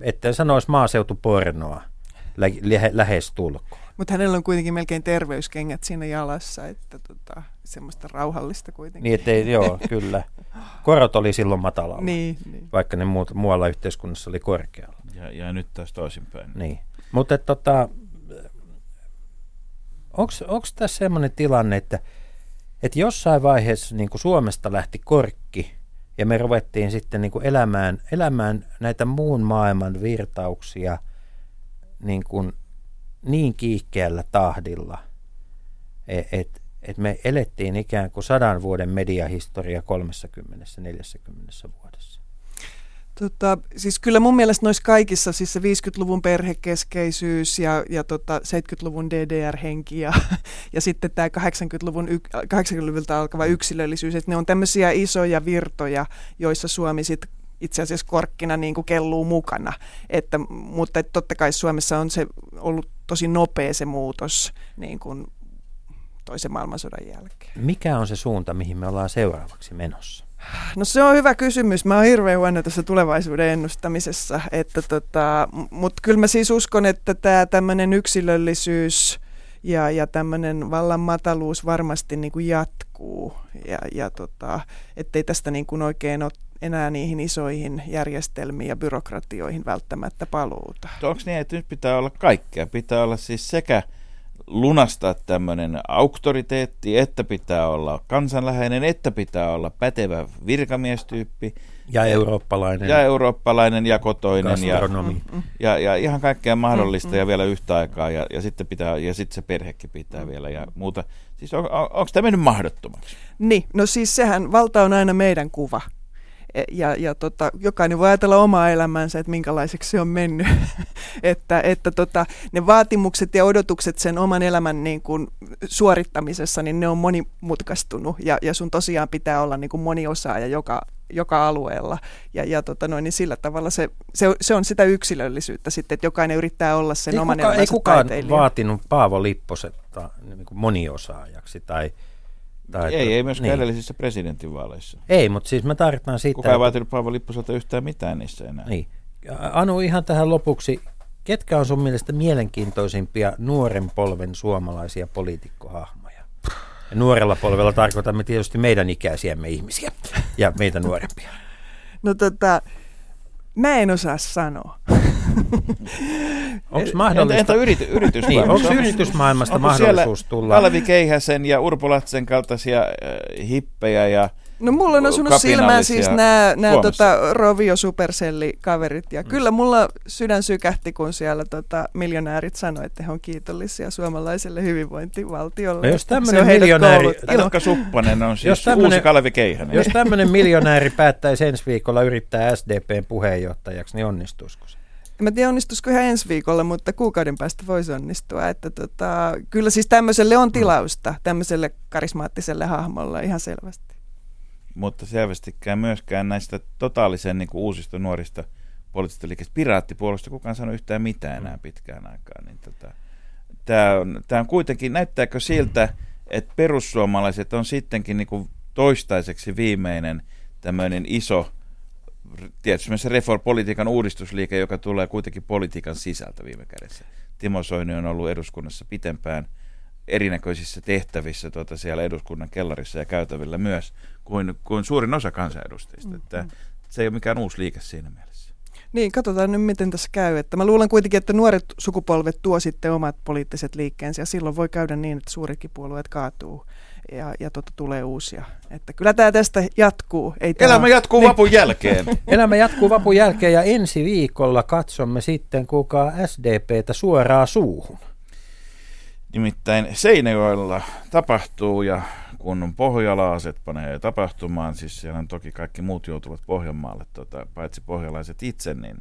Speaker 5: etten sanoisi maaseutupornoa lä- lähe, lähestulkoon.
Speaker 6: Mutta hänellä on kuitenkin melkein terveyskengät siinä jalassa, että tota, semmoista rauhallista kuitenkin.
Speaker 5: Niin, ettei, joo, kyllä. Korot oli silloin matalalla,
Speaker 6: Niin, niin.
Speaker 5: vaikka ne muut, muualla yhteiskunnassa oli korkealla.
Speaker 4: Ja, ja nyt taas toisinpäin.
Speaker 5: Niin. Mutta tota, onko tässä semmoinen tilanne, että, että jossain vaiheessa niin kuin Suomesta lähti korkki ja me ruvettiin sitten niin kuin elämään, elämään näitä muun maailman virtauksia niin, kuin niin kiihkeällä tahdilla, että et, et me elettiin ikään kuin sadan vuoden mediahistoria 30-40 vuodessa.
Speaker 6: Tota, siis kyllä mun mielestä noissa kaikissa, siis se 50-luvun perhekeskeisyys ja, ja tota 70-luvun DDR-henki ja, ja sitten tämä 80-luvun, 80-luvulta alkava yksilöllisyys, että ne on tämmöisiä isoja virtoja, joissa Suomi sitten itse asiassa korkkina niin kuin kelluu mukana. Että, mutta että totta kai Suomessa on se ollut tosi nopea se muutos niin kuin toisen maailmansodan jälkeen.
Speaker 5: Mikä on se suunta, mihin me ollaan seuraavaksi menossa?
Speaker 6: No se on hyvä kysymys. Mä oon hirveän huono tässä tulevaisuuden ennustamisessa. Että tota, Mutta kyllä mä siis uskon, että tämä tämmöinen yksilöllisyys ja, ja tämmöinen vallan mataluus varmasti niin kuin jatkuu. Ja, ja tota, ettei tästä niin kuin oikein ole enää niihin isoihin järjestelmiin ja byrokratioihin välttämättä paluuta.
Speaker 4: Onko niin, että nyt pitää olla kaikkea? Pitää olla siis sekä lunastaa tämmöinen auktoriteetti, että pitää olla kansanläheinen, että pitää olla pätevä virkamiestyyppi.
Speaker 5: Ja eurooppalainen.
Speaker 4: Ja eurooppalainen ja kotoinen. Ja,
Speaker 5: gastronomi.
Speaker 4: ja, ja ihan kaikkea mahdollista mm, ja vielä yhtä aikaa. Ja, ja sitten pitää, ja sitten se perhekin pitää vielä ja muuta. Siis on, on, onko tämä mennyt mahdottomaksi?
Speaker 6: Niin, no siis sehän valta on aina meidän kuva. E- Ja, ja tota, jokainen voi ajatella omaa elämänsä, että minkälaiseksi se on mennyt. että että tota, ne vaatimukset ja odotukset sen oman elämän niin kuin, suorittamisessa, niin ne on monimutkaistunut. Ja, ja sun tosiaan pitää olla niin kuin moniosaaja joka, joka alueella. Ja, ja tota noin, niin sillä tavalla se, se, se on sitä yksilöllisyyttä sitten, että jokainen yrittää olla sen
Speaker 5: ei
Speaker 6: oman
Speaker 5: kuka, ei
Speaker 6: elämänsä
Speaker 5: kukaan
Speaker 6: taiteilija.
Speaker 5: vaatinut Paavo Lipposetta niin kuin moniosaajaksi tai, tai
Speaker 4: Ei, ei myöskään
Speaker 5: niin.
Speaker 4: edellisissä presidentinvaaleissa.
Speaker 5: Ei, mutta siis me tarvitaan sitä.
Speaker 4: Kukaan ei vaatinut Paavo Lipposelta yhtään mitään niissä enää.
Speaker 5: Niin. Anu, ihan tähän lopuksi, ketkä on sun mielestä mielenkiintoisimpia nuoren polven suomalaisia poliitikkohahmoja? Ja nuorella polvella tarkoitamme tietysti meidän ikäisiämme ihmisiä ja meitä nuorempia.
Speaker 6: No tota, mä en osaa sanoa.
Speaker 5: Onko
Speaker 4: Entä,
Speaker 5: mahdollista?
Speaker 4: entä yrity, yritysmaailmasta?
Speaker 5: Niin, onko yritysmaailmasta
Speaker 4: onko
Speaker 5: mahdollisuus tulla?
Speaker 4: Kalvi Keihäsen ja Urpo Latsen kaltaisia äh, hippejä ja
Speaker 6: No mulla on osunut silmään siis nämä
Speaker 4: Suomessa.
Speaker 6: tota, Rovio Supercelli-kaverit. Ja kyllä mulla sydän sykähti, kun siellä tota, miljonäärit sanoivat, että he on kiitollisia suomalaiselle hyvinvointivaltiolle.
Speaker 5: No jos tämmöinen miljonääri-.
Speaker 4: Ilkka Suppanen on
Speaker 5: Jos
Speaker 4: siis
Speaker 5: tämmönen-
Speaker 4: uusi Kalvi Keihänen.
Speaker 5: Jos tämmöinen miljonääri päättäisi ensi viikolla yrittää SDPn puheenjohtajaksi, niin onnistuisiko se?
Speaker 6: En mä tiedä onnistuisiko ihan ensi viikolla, mutta kuukauden päästä voisi onnistua. Että tota, kyllä siis tämmöiselle on tilausta, tämmöiselle karismaattiselle hahmolle ihan selvästi.
Speaker 4: Mutta selvästikään myöskään näistä totaalisen niin kuin uusista nuorista poliittisista liikkeistä piraattipuolueesta kukaan sanoi yhtään mitään enää pitkään aikaan. Niin tota, tämä, on, tämä on kuitenkin, näyttääkö siltä, että perussuomalaiset on sittenkin niin kuin toistaiseksi viimeinen tämmöinen iso tietysti myös se reform, politiikan uudistusliike, joka tulee kuitenkin politiikan sisältä viime kädessä. Timo Soini on ollut eduskunnassa pitempään erinäköisissä tehtävissä tuota siellä eduskunnan kellarissa ja käytävillä myös kuin, kuin suurin osa kansanedustajista. Mm-hmm. Että se ei ole mikään uusi liike siinä mielessä.
Speaker 6: Niin, katsotaan nyt miten tässä käy. Että mä luulen kuitenkin, että nuoret sukupolvet tuo sitten omat poliittiset liikkeensä ja silloin voi käydä niin, että suurikin puolueet kaatuu ja, ja tota, tulee uusia. Että kyllä tämä tästä jatkuu. Ei tää
Speaker 4: Elämä
Speaker 6: ole-
Speaker 4: jatkuu niin. vapun jälkeen.
Speaker 5: Elämä jatkuu vapun jälkeen ja ensi viikolla katsomme sitten kuka SDPtä suoraan suuhun.
Speaker 4: Nimittäin Seinäjoella tapahtuu ja kun pohjalaiset panee tapahtumaan, siis siellä on toki kaikki muut joutuvat Pohjanmaalle, tota, paitsi pohjalaiset itse, niin,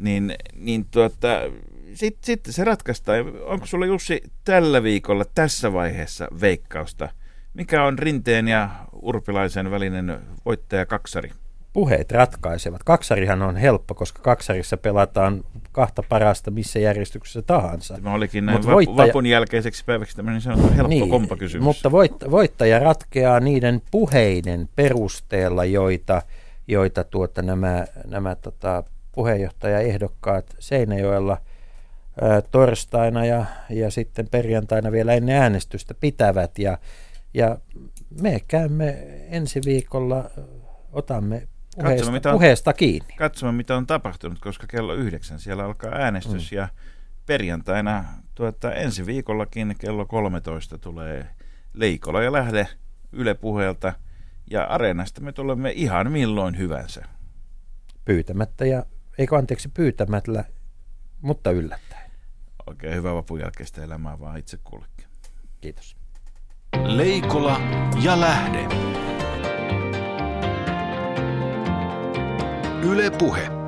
Speaker 4: niin, niin tuota, sitten sit se ratkaistaan. Onko sulla Jussi tällä viikolla tässä vaiheessa veikkausta? Mikä on Rinteen ja Urpilaisen välinen voittaja kaksari?
Speaker 5: Puheet ratkaisevat. Kaksarihan on helppo, koska kaksarissa pelataan kahta parasta missä järjestyksessä tahansa.
Speaker 4: Tämä olikin näin
Speaker 5: Mut voittaja-
Speaker 4: vapun jälkeiseksi päiväksi tämmöinen sanottu helppo niin, kompakysymys.
Speaker 5: Mutta voitt- voittaja ratkeaa niiden puheiden perusteella, joita, joita tuota nämä, nämä tota, puheenjohtajaehdokkaat Seinäjoella ää, torstaina ja, ja sitten perjantaina vielä ennen äänestystä pitävät. Ja, ja me käymme ensi viikolla, otamme puheesta,
Speaker 4: mitä on-
Speaker 5: puheesta kiinni.
Speaker 4: katsomme, mitä on tapahtunut, koska kello yhdeksän siellä alkaa äänestys mm. ja perjantaina tuota, ensi viikollakin kello 13 tulee Leikola ja Lähde Yle puheelta ja Areenasta me tulemme ihan milloin hyvänsä.
Speaker 5: Pyytämättä ja, eikö anteeksi pyytämättä, mutta yllättäen.
Speaker 4: Oikein hyvää vapun jälkeistä elämää vaan itse kullekin.
Speaker 5: Kiitos.
Speaker 2: Leikola ja Lähde. Yle Puhe.